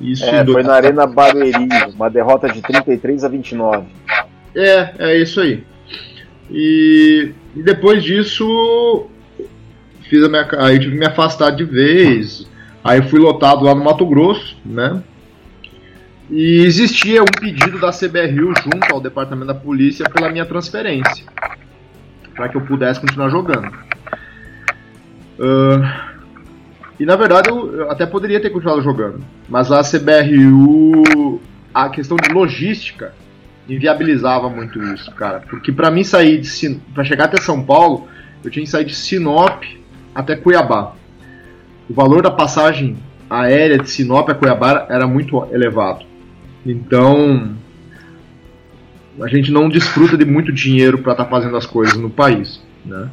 Isso é, foi na Arena Barueri, uma derrota de 33 a 29. É, é isso aí. E, e depois disso, fiz a minha, aí tive que me afastar de vez. Aí fui lotado lá no Mato Grosso, né? E existia um pedido da CBRU junto ao departamento da polícia pela minha transferência, para que eu pudesse continuar jogando. Uh, e na verdade eu até poderia ter continuado jogando. Mas a CBRU, a questão de logística, inviabilizava muito isso, cara. Porque para mim sair de para chegar até São Paulo, eu tinha que sair de Sinop até Cuiabá. O valor da passagem aérea de Sinop a Cuiabá era muito elevado. Então, a gente não desfruta de muito dinheiro para estar tá fazendo as coisas no país, né?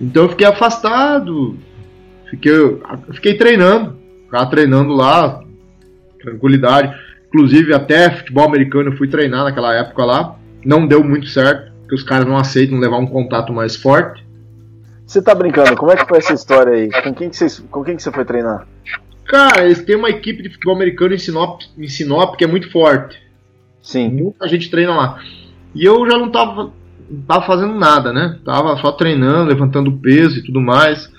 Então eu fiquei afastado, fiquei, fiquei treinando, ficava treinando lá, tranquilidade. Inclusive até futebol americano eu fui treinar naquela época lá, não deu muito certo, porque os caras não aceitam levar um contato mais forte. Você tá brincando? Como é que foi essa história aí? Com quem que você, com quem que você foi treinar? Cara, eles têm uma equipe de futebol americano em Sinop, em Sinop que é muito forte. Sim. Muita gente treina lá. E eu já não tava, não tava fazendo nada, né? Tava só treinando, levantando peso e tudo mais.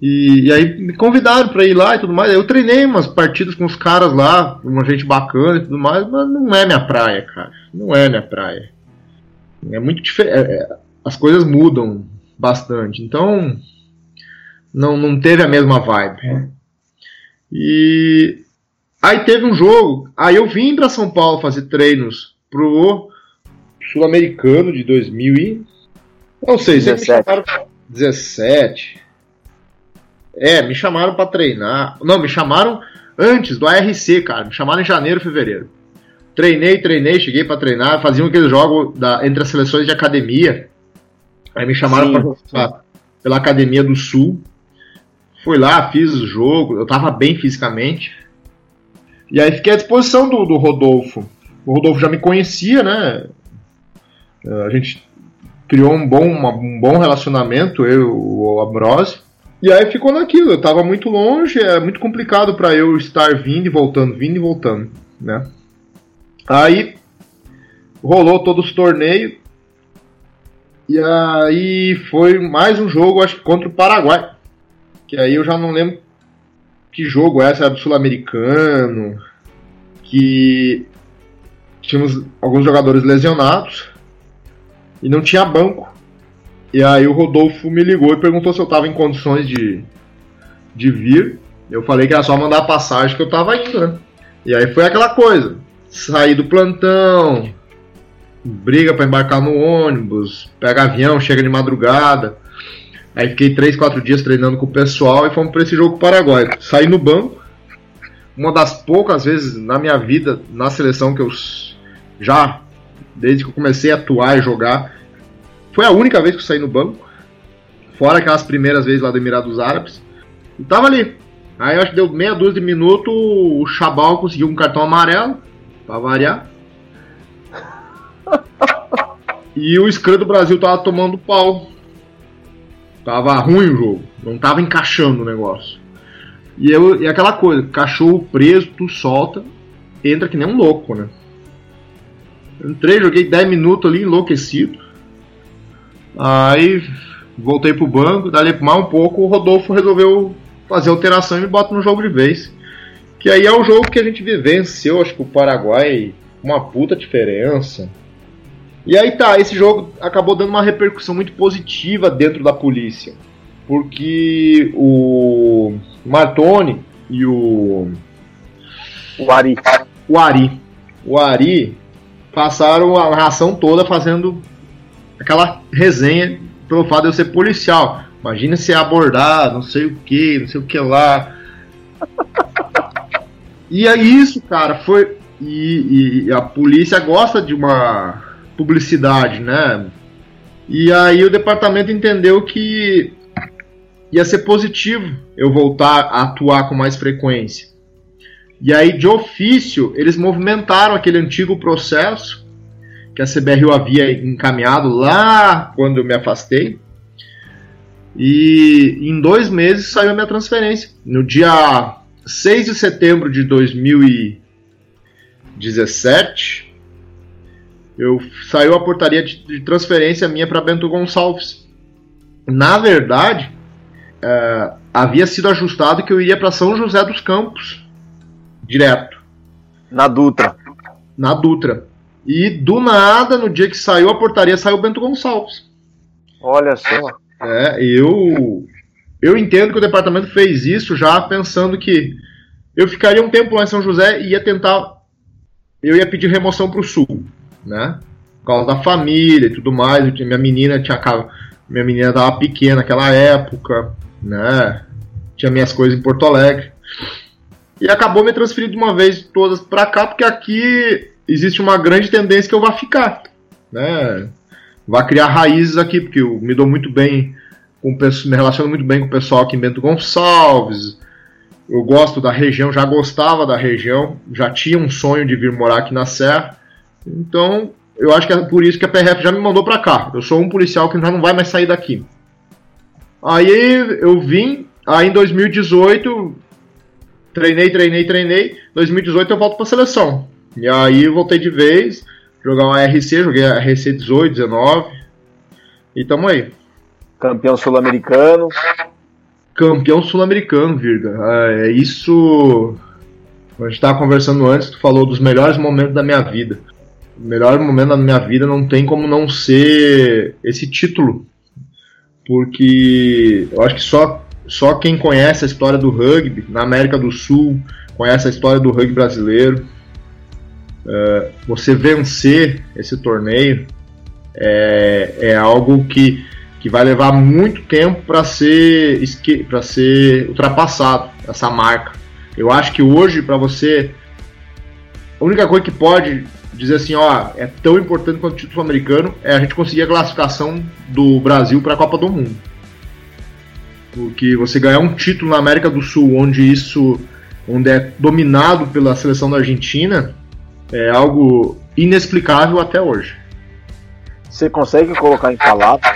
E, e aí me convidaram para ir lá e tudo mais. Eu treinei umas partidas com os caras lá, uma gente bacana e tudo mais, mas não é minha praia, cara. Não é minha praia. É muito diferente. É, é, as coisas mudam bastante. Então, não, não teve a mesma vibe. E Aí teve um jogo, aí eu vim para São Paulo fazer treinos pro Sul-Americano de 2000 e não sei, 17. me chamaram 17. É, me chamaram para treinar. Não, me chamaram antes do ARC, cara. Me chamaram em janeiro, fevereiro. Treinei, treinei, cheguei para treinar, faziam aquele jogo da, entre as seleções de academia. Aí me chamaram para jogar pela Academia do Sul. Fui lá, fiz o jogo, eu tava bem fisicamente. E aí fiquei à disposição do, do Rodolfo. O Rodolfo já me conhecia, né? A gente criou um bom, uma, um bom relacionamento, eu e o Ambrosio. E aí ficou naquilo, eu tava muito longe, é muito complicado para eu estar vindo e voltando, vindo e voltando, né? Aí rolou todos os torneios. E aí foi mais um jogo, acho que contra o Paraguai. Que aí eu já não lembro que jogo é essa? Era do Sul-Americano, que tínhamos alguns jogadores lesionados e não tinha banco. E aí o Rodolfo me ligou e perguntou se eu estava em condições de, de vir. Eu falei que era só mandar a passagem que eu estava indo, né? E aí foi aquela coisa. Sair do plantão, briga para embarcar no ônibus, pega avião, chega de madrugada. Aí fiquei 3, 4 dias treinando com o pessoal e fomos para esse jogo Paraguai. Saí no banco, uma das poucas vezes na minha vida, na seleção que eu já, desde que eu comecei a atuar e jogar, foi a única vez que eu saí no banco, fora aquelas primeiras vezes lá do Emirados Árabes, e tava ali. Aí acho que deu meia dúzia de minutos, o Chabal conseguiu um cartão amarelo, pra variar. E o Scrum do Brasil tava tomando pau Tava ruim o jogo, não tava encaixando o negócio. E, eu, e aquela coisa, cachorro preso, tu solta, entra que nem um louco, né? Entrei, joguei 10 minutos ali enlouquecido. Aí voltei pro banco, dali mais um pouco, o Rodolfo resolveu fazer alteração e me bota no jogo de vez. Que aí é o jogo que a gente venceu, acho que o Paraguai, uma puta diferença. E aí tá, esse jogo acabou dando uma repercussão muito positiva dentro da polícia. Porque o Martoni e o. O Ari. O Ari. O Ari passaram a narração toda fazendo aquela resenha pelo fato de eu ser policial. Imagina se abordar, não sei o que, não sei o que lá. E é isso, cara, foi. E, e a polícia gosta de uma publicidade, né? E aí o departamento entendeu que ia ser positivo eu voltar a atuar com mais frequência. E aí, de ofício, eles movimentaram aquele antigo processo que a CBRU havia encaminhado lá quando eu me afastei. E em dois meses saiu a minha transferência. No dia 6 de setembro de 2017, eu saiu a portaria de, de transferência minha para Bento Gonçalves. Na verdade, é, havia sido ajustado que eu iria para São José dos Campos, direto. Na Dutra. Na Dutra. E do nada, no dia que saiu a portaria, saiu Bento Gonçalves. Olha só. É, eu eu entendo que o departamento fez isso já pensando que eu ficaria um tempo lá em São José e ia tentar. Eu ia pedir remoção para o sul, né? Por causa da família e tudo mais. minha menina tinha. Minha menina estava pequena naquela época, né? Tinha minhas coisas em Porto Alegre. E acabou me transferindo de uma vez todas para cá, porque aqui existe uma grande tendência que eu vá ficar, né? Vá criar raízes aqui, porque eu me dou muito bem com me relaciono muito bem com o pessoal aqui em Bento Gonçalves. Eu gosto da região, já gostava da região, já tinha um sonho de vir morar aqui na Serra. Então, eu acho que é por isso que a PRF já me mandou para cá. Eu sou um policial que já não vai mais sair daqui. Aí eu vim, aí em 2018 treinei, treinei, treinei. 2018 eu volto para seleção. E aí eu voltei de vez, jogar uma RC, joguei a RC 18, 19. E tamo aí. Campeão sul-americano. Campeão sul-americano, Virga. É isso. A gente estava conversando antes, tu falou dos melhores momentos da minha vida. O melhor momento da minha vida não tem como não ser esse título. Porque eu acho que só, só quem conhece a história do rugby na América do Sul, conhece a história do rugby brasileiro. Uh, você vencer esse torneio é, é algo que que vai levar muito tempo para ser para ser ultrapassado essa marca. Eu acho que hoje para você a única coisa que pode dizer assim, ó, é tão importante quanto o título americano é a gente conseguir a classificação do Brasil para a Copa do Mundo. Porque você ganhar um título na América do Sul, onde isso onde é dominado pela seleção da Argentina, é algo inexplicável até hoje. Você consegue colocar em palavras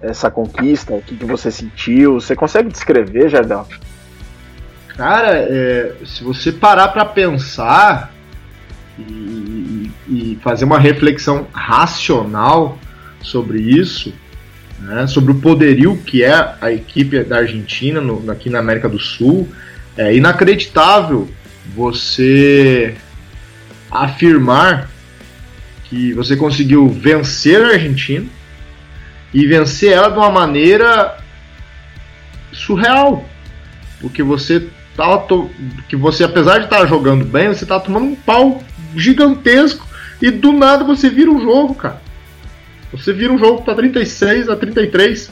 essa conquista? O que, que você sentiu? Você consegue descrever, Jardel? Cara, é, se você parar para pensar e, e, fazer uma reflexão racional sobre isso, né, sobre o poderio que é a equipe da Argentina no, aqui na América do Sul, é inacreditável você afirmar que você conseguiu vencer a Argentina e vencer ela de uma maneira surreal. Porque você tava to... que você apesar de estar tá jogando bem, você tá tomando um pau gigantesco e do nada você vira um jogo, cara. Você vira um jogo para 36 a 33.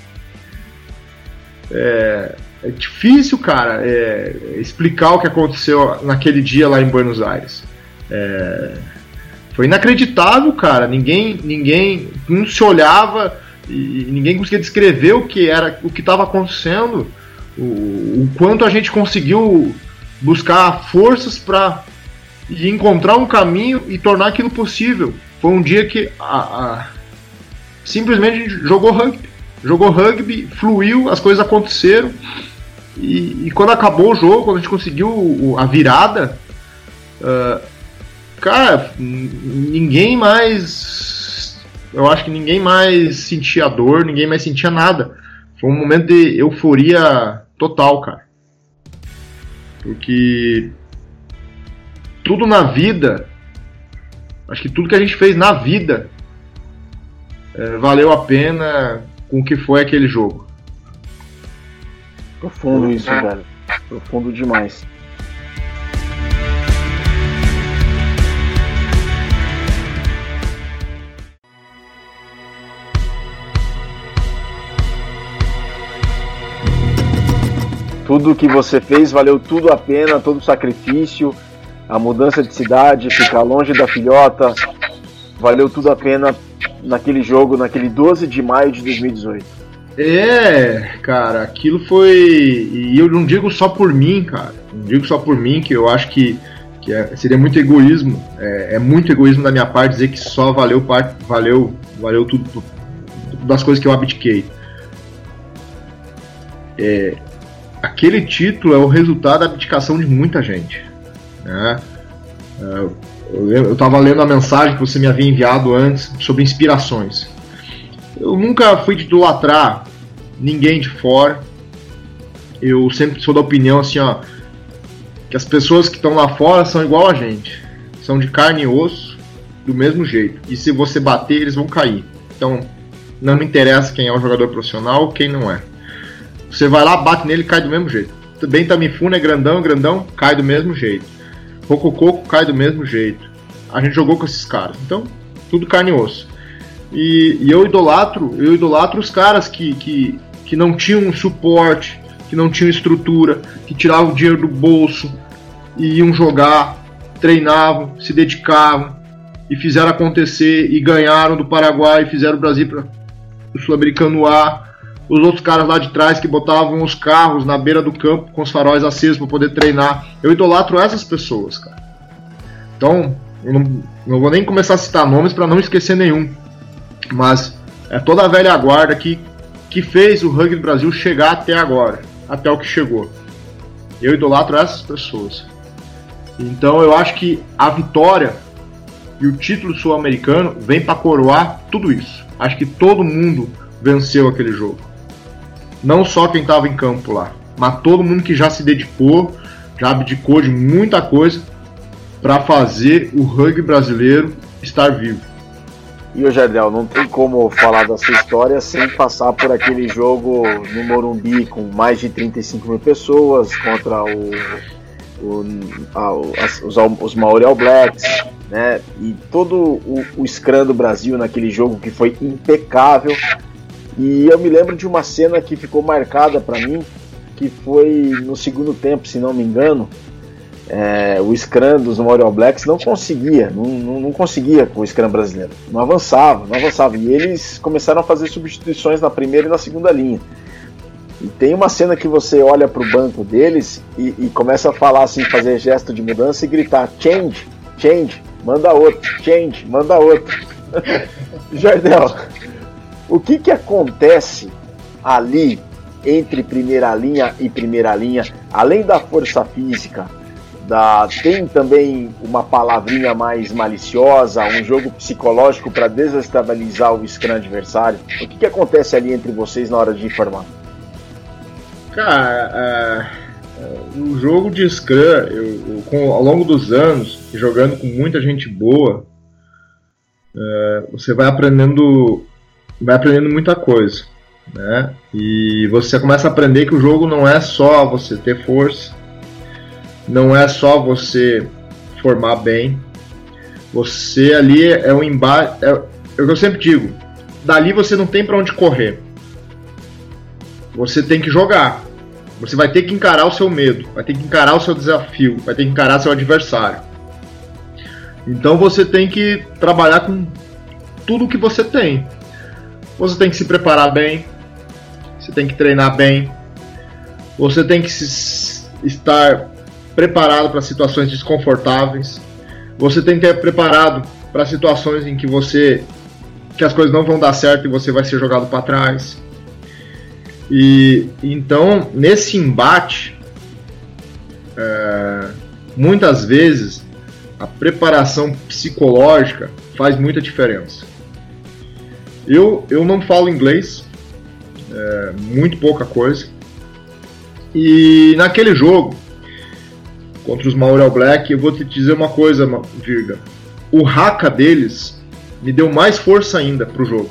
É, é difícil, cara, é, explicar o que aconteceu naquele dia lá em Buenos Aires. É, foi inacreditável, cara. Ninguém, ninguém, não se olhava e ninguém conseguia descrever o que era, o que estava acontecendo, o, o, quanto a gente conseguiu buscar forças para encontrar um caminho e tornar aquilo possível. Foi um dia que a, a, simplesmente a gente jogou rugby, jogou rugby, fluiu, as coisas aconteceram. E, e quando acabou o jogo, quando a gente conseguiu a virada, uh, cara, ninguém mais eu acho que ninguém mais sentia dor, ninguém mais sentia nada. Foi um momento de euforia total, cara. Porque tudo na vida, acho que tudo que a gente fez na vida é, valeu a pena com o que foi aquele jogo. Profundo isso, velho. Profundo demais. Tudo que você fez valeu tudo a pena, todo o sacrifício, a mudança de cidade, ficar longe da filhota, valeu tudo a pena naquele jogo, naquele 12 de maio de 2018. É, cara, aquilo foi. E eu não digo só por mim, cara. Não digo só por mim, que eu acho que, que é, seria muito egoísmo. É, é, muito egoísmo da minha parte dizer que só valeu parte, valeu, valeu tudo, das coisas que eu abdiquei. É, aquele título é o resultado da abdicação de muita gente. Né? Eu estava lendo a mensagem que você me havia enviado antes sobre inspirações. Eu nunca fui de idolatrar ninguém de fora. Eu sempre sou da opinião assim, ó, que as pessoas que estão lá fora são igual a gente. São de carne e osso, do mesmo jeito. E se você bater, eles vão cair. Então, não me interessa quem é o jogador profissional ou quem não é. Você vai lá, bate nele cai do mesmo jeito. Bem Tamifuna é grandão, grandão, cai do mesmo jeito. Rocococo cai do mesmo jeito. A gente jogou com esses caras. Então, tudo carne e osso. E, e eu idolatro, eu idolatro os caras que, que, que não tinham suporte, que não tinham estrutura, que tiravam o dinheiro do bolso e iam jogar, treinavam, se dedicavam e fizeram acontecer e ganharam do Paraguai e fizeram o Brasil para o Sul-Americano A. Os outros caras lá de trás que botavam os carros na beira do campo com os faróis acesos para poder treinar. Eu idolatro essas pessoas, cara. Então, eu não, não vou nem começar a citar nomes para não esquecer nenhum. Mas é toda a velha guarda que, que fez o rugby do Brasil chegar até agora, até o que chegou. Eu idolatro essas pessoas. Então eu acho que a vitória e o título sul-americano vem para coroar tudo isso. Acho que todo mundo venceu aquele jogo. Não só quem estava em campo lá, mas todo mundo que já se dedicou, já abdicou de muita coisa para fazer o rugby brasileiro estar vivo. E o Jardel, não tem como falar da sua história sem passar por aquele jogo no Morumbi com mais de 35 mil pessoas contra o, o a, os, os Maori All Blacks, né? E todo o, o scrum do Brasil naquele jogo que foi impecável. E eu me lembro de uma cena que ficou marcada para mim, que foi no segundo tempo, se não me engano, é, o Scrum dos Memorial Blacks não conseguia, não, não, não, conseguia com o Scrum brasileiro. Não avançava, não avançava. E eles começaram a fazer substituições na primeira e na segunda linha. E tem uma cena que você olha para o banco deles e, e, começa a falar assim, fazer gesto de mudança e gritar change, change, manda outro, change, manda outro. Jardel, o que que acontece ali entre primeira linha e primeira linha, além da força física, da, tem também uma palavrinha mais maliciosa, um jogo psicológico para desestabilizar o scrum adversário? O que, que acontece ali entre vocês na hora de informar? Cara, o jogo de Scrum, eu, eu, com, ao longo dos anos, jogando com muita gente boa, uh, você vai aprendendo, vai aprendendo muita coisa, né? E você começa a aprender que o jogo não é só você ter força, não é só você formar bem. Você ali é um embate. É, é o que eu sempre digo. Dali você não tem para onde correr. Você tem que jogar. Você vai ter que encarar o seu medo, vai ter que encarar o seu desafio, vai ter que encarar seu adversário. Então você tem que trabalhar com tudo que você tem. Você tem que se preparar bem, você tem que treinar bem, você tem que estar preparado para situações desconfortáveis. Você tem que ter preparado para situações em que você que as coisas não vão dar certo e você vai ser jogado para trás. E então nesse embate, é, muitas vezes a preparação psicológica faz muita diferença. Eu, eu não falo inglês, é, muito pouca coisa. E naquele jogo contra os Maori All Black, eu vou te dizer uma coisa, Virga. O haka deles me deu mais força ainda pro jogo.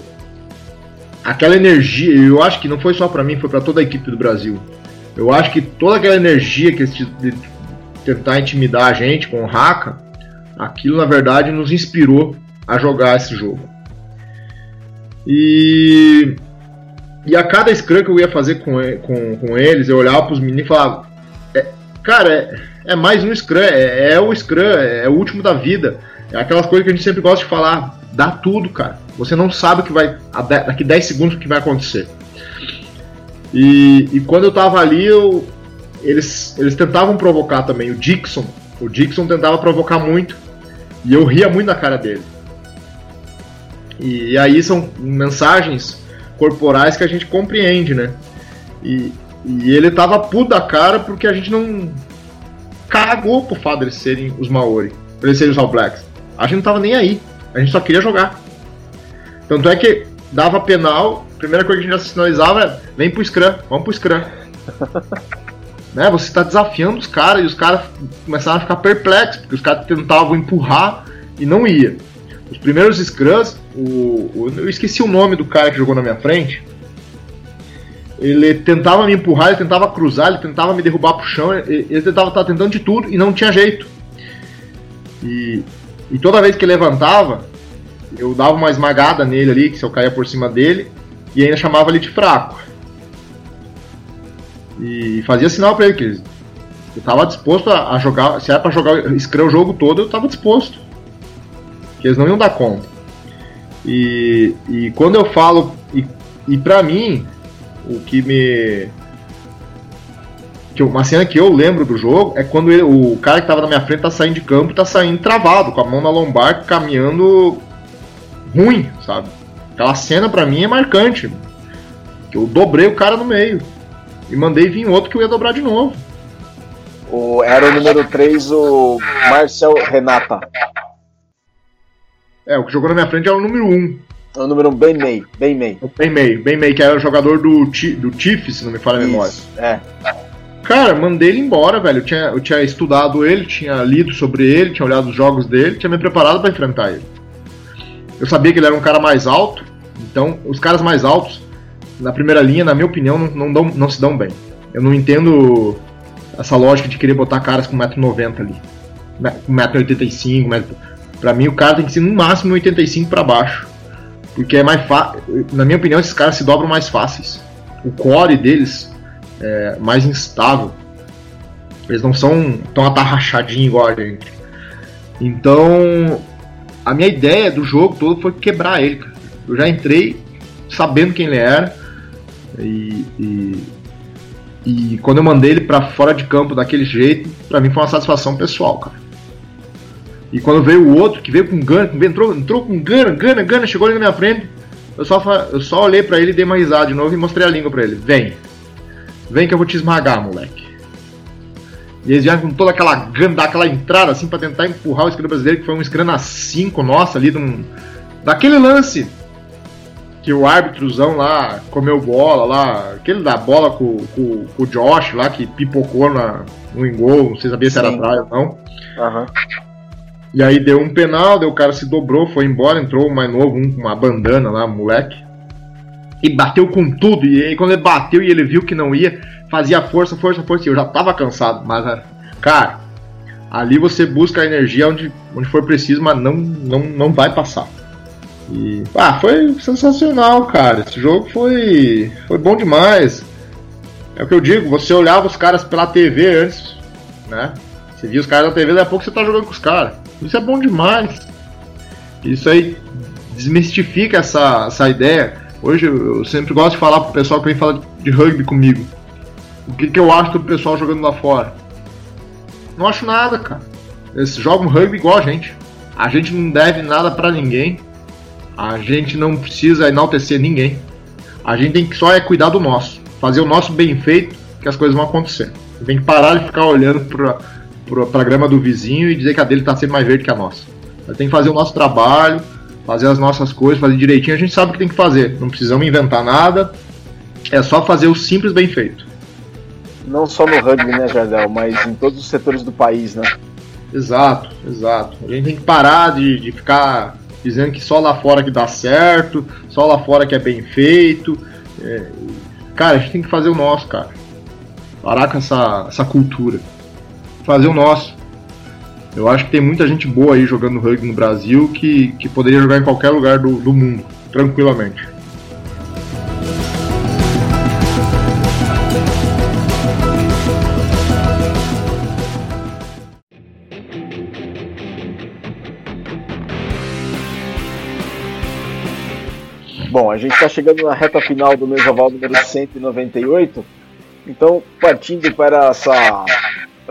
Aquela energia, eu acho que não foi só para mim, foi para toda a equipe do Brasil. Eu acho que toda aquela energia que eles de tentar intimidar a gente com o haka, aquilo na verdade nos inspirou a jogar esse jogo. E e a cada scrum que eu ia fazer com, com, com eles, eu olhava para os meninos e falava: é, Cara, é, é mais um Scrum, é, é, o Scrum, é, o último da vida. É aquelas coisas que a gente sempre gosta de falar. Dá tudo, cara. Você não sabe o que vai. Daqui 10 segundos o que vai acontecer. E, e quando eu tava ali, eu, eles, eles tentavam provocar também. O Dixon. O Dixon tentava provocar muito. E eu ria muito na cara dele. E, e aí são mensagens corporais que a gente compreende, né? E, e ele tava puto da cara porque a gente não cagou pro fato deles serem os Maori, eles serem os All Blacks. A gente não tava nem aí. A gente só queria jogar. Tanto é que dava penal, a primeira coisa que a gente já sinalizava é vem pro Scrum, vamos pro Scrum. né? Você está desafiando os caras e os caras começaram a ficar perplexos, porque os caras tentavam empurrar e não ia. Os primeiros Scrums, o, o, eu esqueci o nome do cara que jogou na minha frente, ele tentava me empurrar, ele tentava cruzar, ele tentava me derrubar pro chão, ele, tentava estar tentando de tudo e não tinha jeito. E, e toda vez que ele levantava, eu dava uma esmagada nele ali, que se eu caía por cima dele, e ainda chamava ele de fraco. E fazia sinal para ele que eu tava disposto a, jogar, se era para jogar escrever o jogo todo, eu tava disposto. Que eles não iam dar conta. E, e quando eu falo, e, e pra mim, o que me. Que uma cena que eu lembro do jogo é quando ele, o cara que tava na minha frente tá saindo de campo tá saindo travado, com a mão na lombar, caminhando ruim, sabe? Aquela cena pra mim é marcante. Que eu dobrei o cara no meio. E mandei vir outro que eu ia dobrar de novo. O, era o número 3, o Marcel Renata. É, o que jogou na minha frente era o número 1. É o número 1, bem meio, bem meio. Bem meio, bem meio, que era o jogador do, do Tiff, se não me falha a memória. É. Cara, mandei ele embora, velho. Eu tinha, eu tinha estudado ele, tinha lido sobre ele, tinha olhado os jogos dele, tinha me preparado para enfrentar ele. Eu sabia que ele era um cara mais alto, então os caras mais altos, na primeira linha, na minha opinião, não, não, dão, não se dão bem. Eu não entendo essa lógica de querer botar caras com 1,90m ali. 1,85m, 1,85m. Pra mim, o cara tem que ser no máximo 85 para baixo. Porque é mais fácil. Na minha opinião, esses caras se dobram mais fáceis. O core deles é mais instável. Eles não são tão atarrachadinhos igual a gente. Então, a minha ideia do jogo todo foi quebrar ele. Eu já entrei sabendo quem ele era. E, e, e quando eu mandei ele para fora de campo daquele jeito, para mim foi uma satisfação pessoal, cara. E quando veio o outro, que veio com gana, entrou, entrou com gana, gana, gana, chegou ali na minha frente, eu só, eu só olhei para ele, dei uma risada de novo e mostrei a língua para ele. Vem. Vem que eu vou te esmagar, moleque. E eles vieram com toda aquela gana, daquela entrada assim para tentar empurrar o esquerdo brasileiro, que foi um escrana 5 nossa ali, de um, daquele lance que o árbitrozão lá comeu bola lá, aquele da bola com, com, com o Josh lá, que pipocou na, no engol, não sei sabia se era atrás ou não. Uhum. E aí deu um penal, deu o cara se dobrou, foi embora, entrou o mais novo, um com uma bandana lá, moleque. E bateu com tudo. E aí quando ele bateu e ele viu que não ia, fazia força, força, força. Eu já tava cansado, mas, cara, ali você busca a energia onde, onde for preciso, mas não, não, não vai passar. E, ah, foi sensacional, cara. Esse jogo foi, foi bom demais. É o que eu digo, você olhava os caras pela TV antes, né? Você via os caras na TV, daqui a pouco você tá jogando com os caras. Isso é bom demais. Isso aí desmistifica essa, essa ideia. Hoje eu sempre gosto de falar pro pessoal que vem falar de rugby comigo. O que, que eu acho do pessoal jogando lá fora? Não acho nada, cara. Eles jogam rugby igual a gente. A gente não deve nada para ninguém. A gente não precisa enaltecer ninguém. A gente tem que só é cuidar do nosso. Fazer o nosso bem feito que as coisas vão acontecer. Tem que parar de ficar olhando pra, pra, pra grama do vizinho e dizer que a dele tá sempre mais verde que a nossa. Tem que fazer o nosso trabalho, fazer as nossas coisas, fazer direitinho. A gente sabe o que tem que fazer. Não precisamos inventar nada. É só fazer o simples bem feito. Não só no rugby, né, Jardel, mas em todos os setores do país, né? Exato, exato. A gente tem que parar de, de ficar dizendo que só lá fora que dá certo, só lá fora que é bem feito. É, cara, a gente tem que fazer o nosso, cara. Parar com essa, essa cultura. Fazer o nosso. Eu acho que tem muita gente boa aí jogando rugby no Brasil que, que poderia jogar em qualquer lugar do, do mundo, tranquilamente. Bom, a gente está chegando na reta final do Mesoval número 198. Então, partindo para, essa,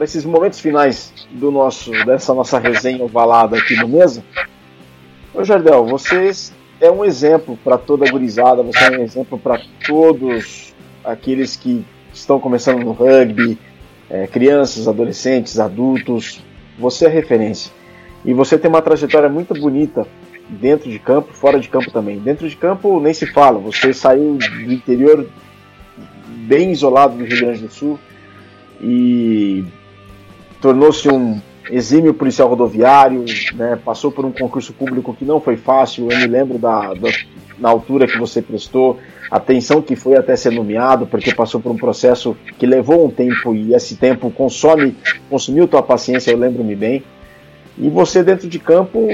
para esses momentos finais do nosso, dessa nossa resenha ovalada aqui no mesa. Ô Jardel, você é um exemplo para toda a gurizada, você é um exemplo para todos aqueles que estão começando no rugby, é, crianças, adolescentes, adultos. Você é referência. E você tem uma trajetória muito bonita dentro de campo, fora de campo também. Dentro de campo nem se fala, você saiu do interior bem isolado do Rio Grande do Sul e tornou-se um exímio policial rodoviário, né, passou por um concurso público que não foi fácil, eu me lembro da, da altura que você prestou, atenção que foi até ser nomeado, porque passou por um processo que levou um tempo e esse tempo consome, consumiu tua paciência, eu lembro-me bem. E você dentro de campo,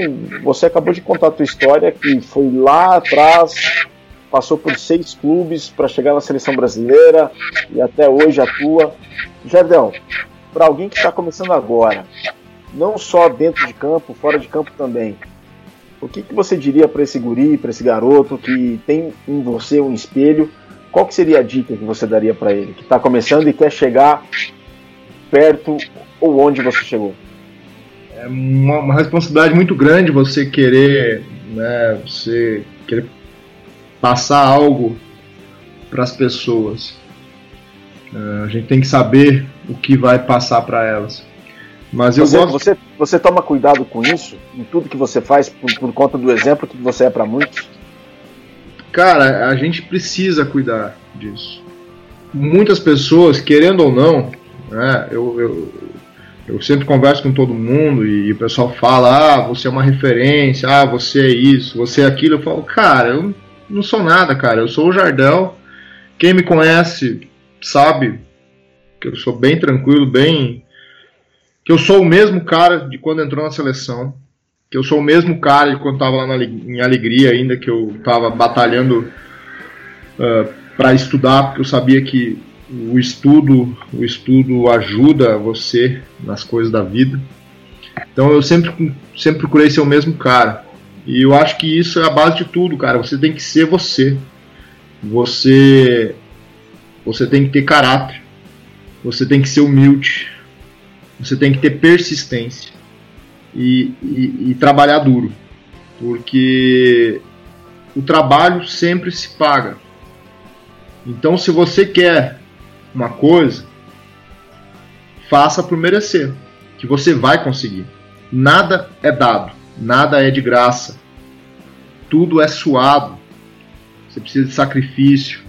você acabou de contar a tua história que foi lá atrás, passou por seis clubes para chegar na seleção brasileira e até hoje atua. Jardel, para alguém que está começando agora, não só dentro de campo, fora de campo também, o que, que você diria para esse guri, para esse garoto que tem em você um espelho? Qual que seria a dica que você daria para ele, que está começando e quer chegar perto ou onde você chegou? É uma, uma responsabilidade muito grande você querer, né, você querer passar algo para as pessoas. Uh, a gente tem que saber o que vai passar para elas. Mas eu você, gosto. Você, você toma cuidado com isso em tudo que você faz por, por conta do exemplo que você é para muitos? Cara, a gente precisa cuidar disso. Muitas pessoas, querendo ou não, né, eu, eu, eu sempre converso com todo mundo e, e o pessoal fala: ah, você é uma referência, ah, você é isso, você é aquilo. Eu falo, cara, eu não sou nada, cara. Eu sou o Jardel. Quem me conhece sabe que eu sou bem tranquilo, bem. Que eu sou o mesmo cara de quando entrou na seleção. Que eu sou o mesmo cara de quando estava lá na, em Alegria, ainda que eu estava batalhando uh, ah, para estudar, porque eu sabia que o estudo, o estudo ajuda você nas coisas da vida. Então eu sempre, sempre procurei ser o mesmo cara. E eu acho que isso é a base de tudo, cara. Você tem que ser você. Você você tem que ter caráter. Você tem que ser humilde. Você tem que ter persistência. E, e, e trabalhar duro. Porque o trabalho sempre se paga. Então, se você quer uma coisa, faça por merecer, que você vai conseguir. Nada é dado. Nada é de graça. Tudo é suado. Você precisa de sacrifício.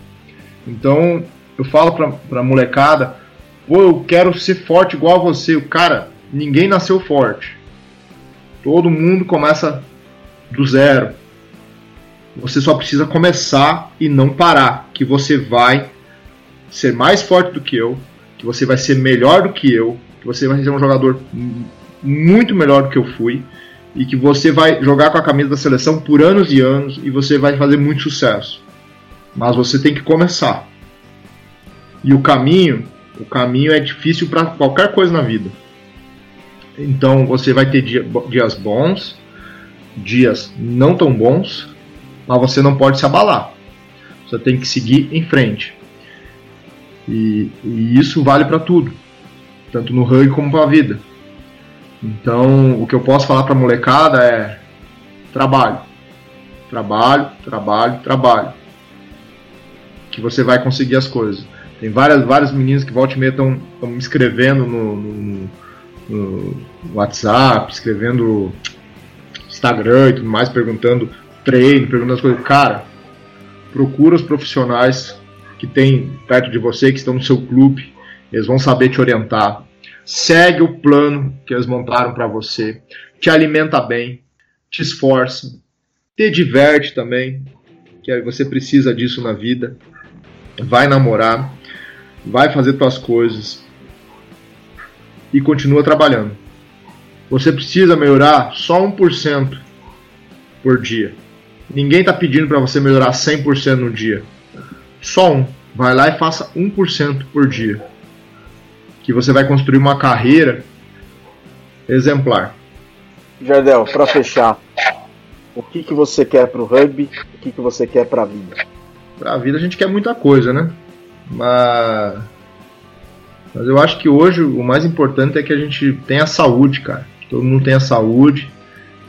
Então, eu falo pra, pra molecada, pô, eu quero ser forte igual a você. O cara, ninguém nasceu forte. Todo mundo começa do zero. Você só precisa começar e não parar, que você vai ser mais forte do que eu, que você vai ser melhor do que eu, que você vai ser um jogador muito melhor do que eu fui e que você vai jogar com a camisa da seleção por anos e anos e você vai fazer muito sucesso. Mas você tem que começar. E o caminho, o caminho é difícil para qualquer coisa na vida. Então você vai ter dia, dias bons, dias não tão bons, mas você não pode se abalar. Você tem que seguir em frente. E, e isso vale para tudo, tanto no rugby como para a vida. Então, o que eu posso falar para a molecada é trabalho. Trabalho, trabalho, trabalho. Que você vai conseguir as coisas. Tem várias, vários meninos que volta e meia estão me escrevendo no, no, no, WhatsApp, escrevendo Instagram e tudo mais, perguntando treino, perguntando as coisas. Cara, procura os profissionais que tem perto de você, que estão no seu clube, eles vão saber te orientar segue o plano que eles montaram para você, te alimenta bem, te esforça, te diverte também, que você precisa disso na vida. Vai namorar, vai fazer tuas coisas e continua trabalhando. Você precisa melhorar só 1% por dia. Ninguém está pedindo para você melhorar 100% no dia. Só um. Vai lá e faça 1% por dia que você vai construir uma carreira exemplar. Jardel, para fechar, o que, que você quer para o rugby? O que, que você quer para a vida? Para a vida a gente quer muita coisa, né? Mas, mas eu acho que hoje o mais importante é que a gente tenha saúde, cara. Que todo mundo tenha saúde,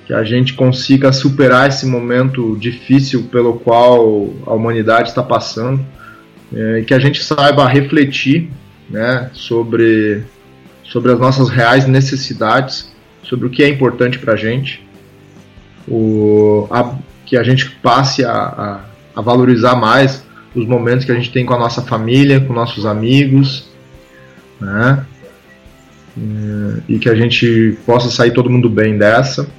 que a gente consiga superar esse momento difícil pelo qual a humanidade está passando, é, que a gente saiba refletir né, sobre, sobre as nossas reais necessidades, sobre o que é importante para a gente, o, a, que a gente passe a, a, a, valorizar mais os momentos que a gente tem com a nossa família, com nossos amigos, né, e que a gente possa sair todo mundo bem dessa.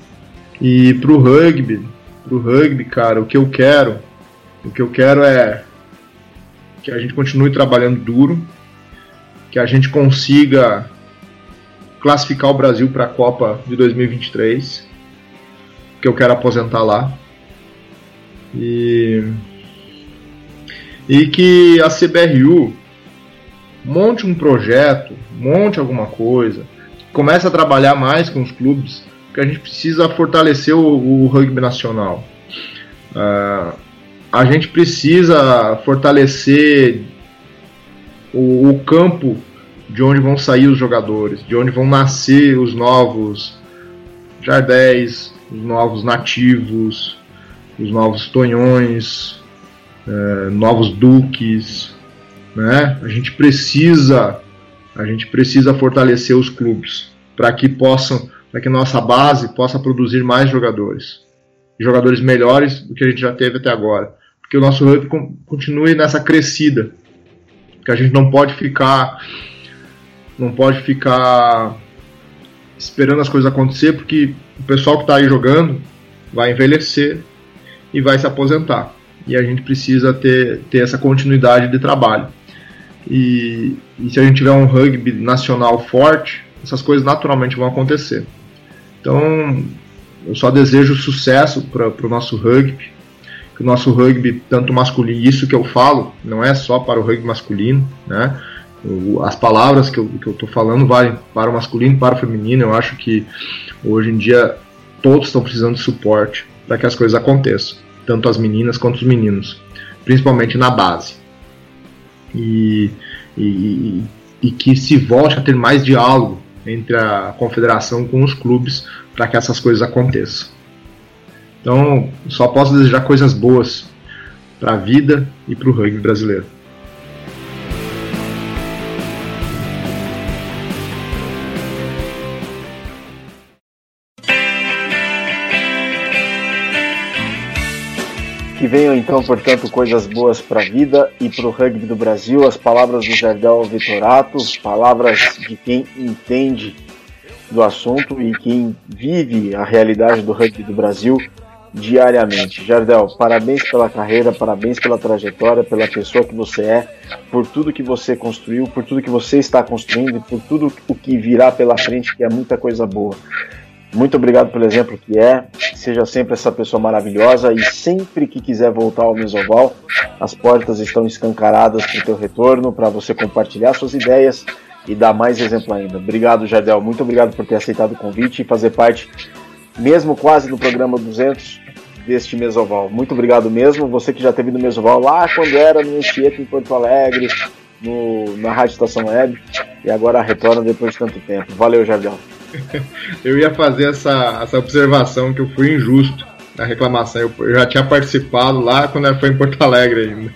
E pro rugby, pro rugby, cara, o que eu quero O que eu quero é que a gente continue trabalhando duro, que a gente consiga classificar o Brasil para a Copa de 2023, que eu quero aposentar lá. E, e que a CBRU monte um projeto, monte alguma coisa, comece a trabalhar mais com os clubes, porque a gente precisa fortalecer o, o rugby nacional. Uh, a gente precisa fortalecer o, o, campo de onde vão sair os jogadores, de onde vão nascer os novos Jardéis, os novos nativos, os novos Tonhões, uh, novos Duques, né? A gente precisa, a gente precisa fortalecer os clubes para que possam, para que nossa base possa produzir mais jogadores, jogadores melhores do que a gente já teve até agora, porque o nosso rugby continue nessa crescida, que a gente não pode ficar, não pode ficar esperando as coisas acontecer, porque o pessoal que está aí jogando vai envelhecer e vai se aposentar. E a gente precisa ter, ter essa continuidade de trabalho. E, e, se a gente tiver um rugby nacional forte, essas coisas naturalmente vão acontecer. Então, eu só desejo sucesso para o nosso rugby, que o nosso rugby, tanto masculino, isso que eu falo, não é só para o rugby masculino, né? As palavras que eu estou falando valem para o masculino e para o feminino. Eu acho que hoje em dia todos estão precisando de suporte para que as coisas aconteçam, tanto as meninas quanto os meninos, principalmente na base e, e, e que se volte a ter mais diálogo entre a confederação com os clubes para que essas coisas aconteçam. Então, só posso desejar coisas boas para a vida e para o rugby brasileiro. Que venham então, portanto, coisas boas para a vida e para o rugby do Brasil. As palavras do Jardel Vitorato, palavras de quem entende do assunto e quem vive a realidade do rugby do Brasil diariamente. Jardel, parabéns pela carreira, parabéns pela trajetória, pela pessoa que você é, por tudo que você construiu, por tudo que você está construindo e por tudo o que virá pela frente, que é muita coisa boa. Muito obrigado pelo exemplo que é. Seja sempre essa pessoa maravilhosa e sempre que quiser voltar ao Mesoval, as portas estão escancaradas para o teu retorno, para você compartilhar suas ideias e dar mais exemplo ainda. Obrigado, Jardel. Muito obrigado por ter aceitado o convite e fazer parte, mesmo quase no programa 200 deste Mesoval. Muito obrigado mesmo. Você que já teve no Mesoval lá quando era no Anchieta em Porto Alegre, no, na Rádio Estação Web, e agora retorna depois de tanto tempo. Valeu, Jardel. eu ia fazer essa, essa observação que eu fui injusto na reclamação. Eu, eu já tinha participado lá quando foi em Porto Alegre ainda.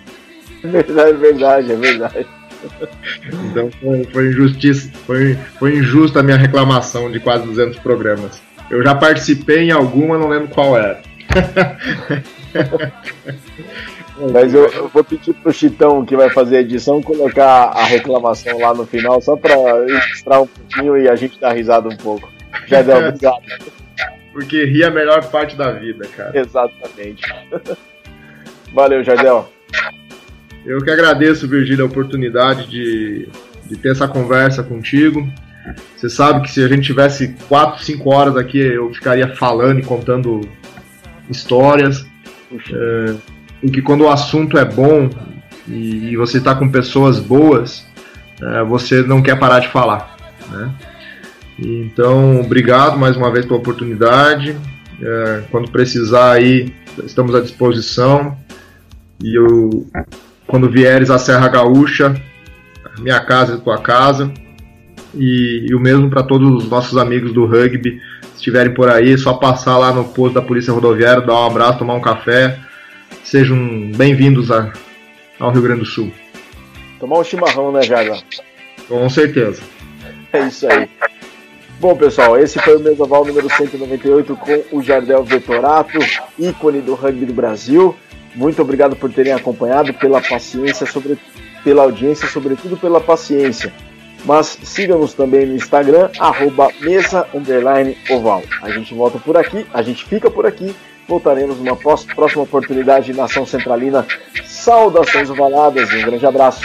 É verdade, é verdade, é verdade. Então foi, foi injustiça, foi, foi injusta a minha reclamação de quase 200 programas. Eu já participei em alguma, não lembro qual era. Mas eu, eu, vou pedir pro Chitão que vai fazer a edição colocar a reclamação lá no final, só pra ilustrar um pouquinho e a gente dar risada um pouco. Jadel, obrigado. Porque rir é a melhor parte da vida, cara. Exatamente. Valeu, Jardel. Eu que agradeço, Virgílio, a oportunidade de, de ter essa conversa contigo. Você sabe que se a gente tivesse 4, 5 horas aqui, eu ficaria falando e contando histórias. É, em que quando o assunto é bom e, e você está com pessoas boas, é, você não quer parar de falar. Né? Então, obrigado mais uma vez pela oportunidade. É, quando precisar aí, estamos à disposição. E eu, quando vieres à Serra Gaúcha, minha casa é tua casa. E, e o mesmo para todos os nossos amigos do rugby. Se estiverem por aí, é só passar lá no posto da Polícia Rodoviária, dar um abraço, tomar um café Sejam bem-vindos ao Rio Grande do Sul. Tomar um chimarrão, né, Jaga? Com certeza. É isso aí. Bom, pessoal, esse foi o Mesoval número 198 com o Jardel Vetorato, ícone do rugby do Brasil. Muito obrigado por terem acompanhado, pela paciência, sobre, pela audiência, sobretudo pela paciência. Mas sigam-nos também no Instagram, arroba mesa oval. A gente volta por aqui, a gente fica por aqui Voltaremos numa próxima oportunidade Nação Centralina. Saudações ovaladas e um grande abraço.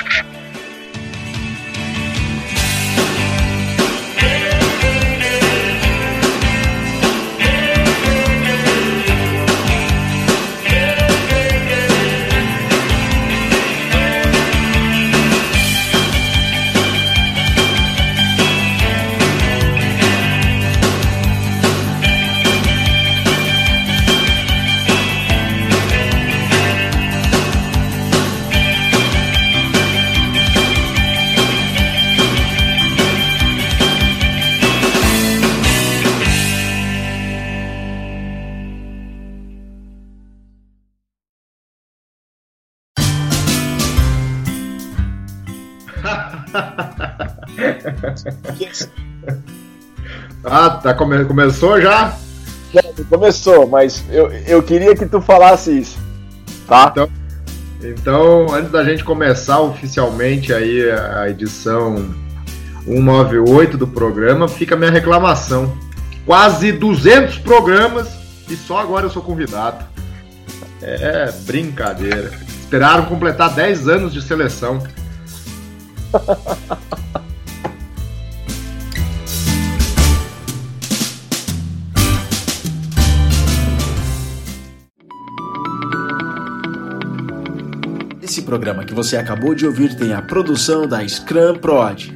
ah, tá, come, começou já? começou, mas eu, eu queria que tu falasse isso, tá? Então, então, antes da gente começar oficialmente aí a edição 198 do programa, fica a minha reclamação. Quase 200 programas e só agora eu sou convidado. É brincadeira. Esperaram completar 10 anos de seleção. Esse programa que você acabou de ouvir tem a produção da Scrum Prod.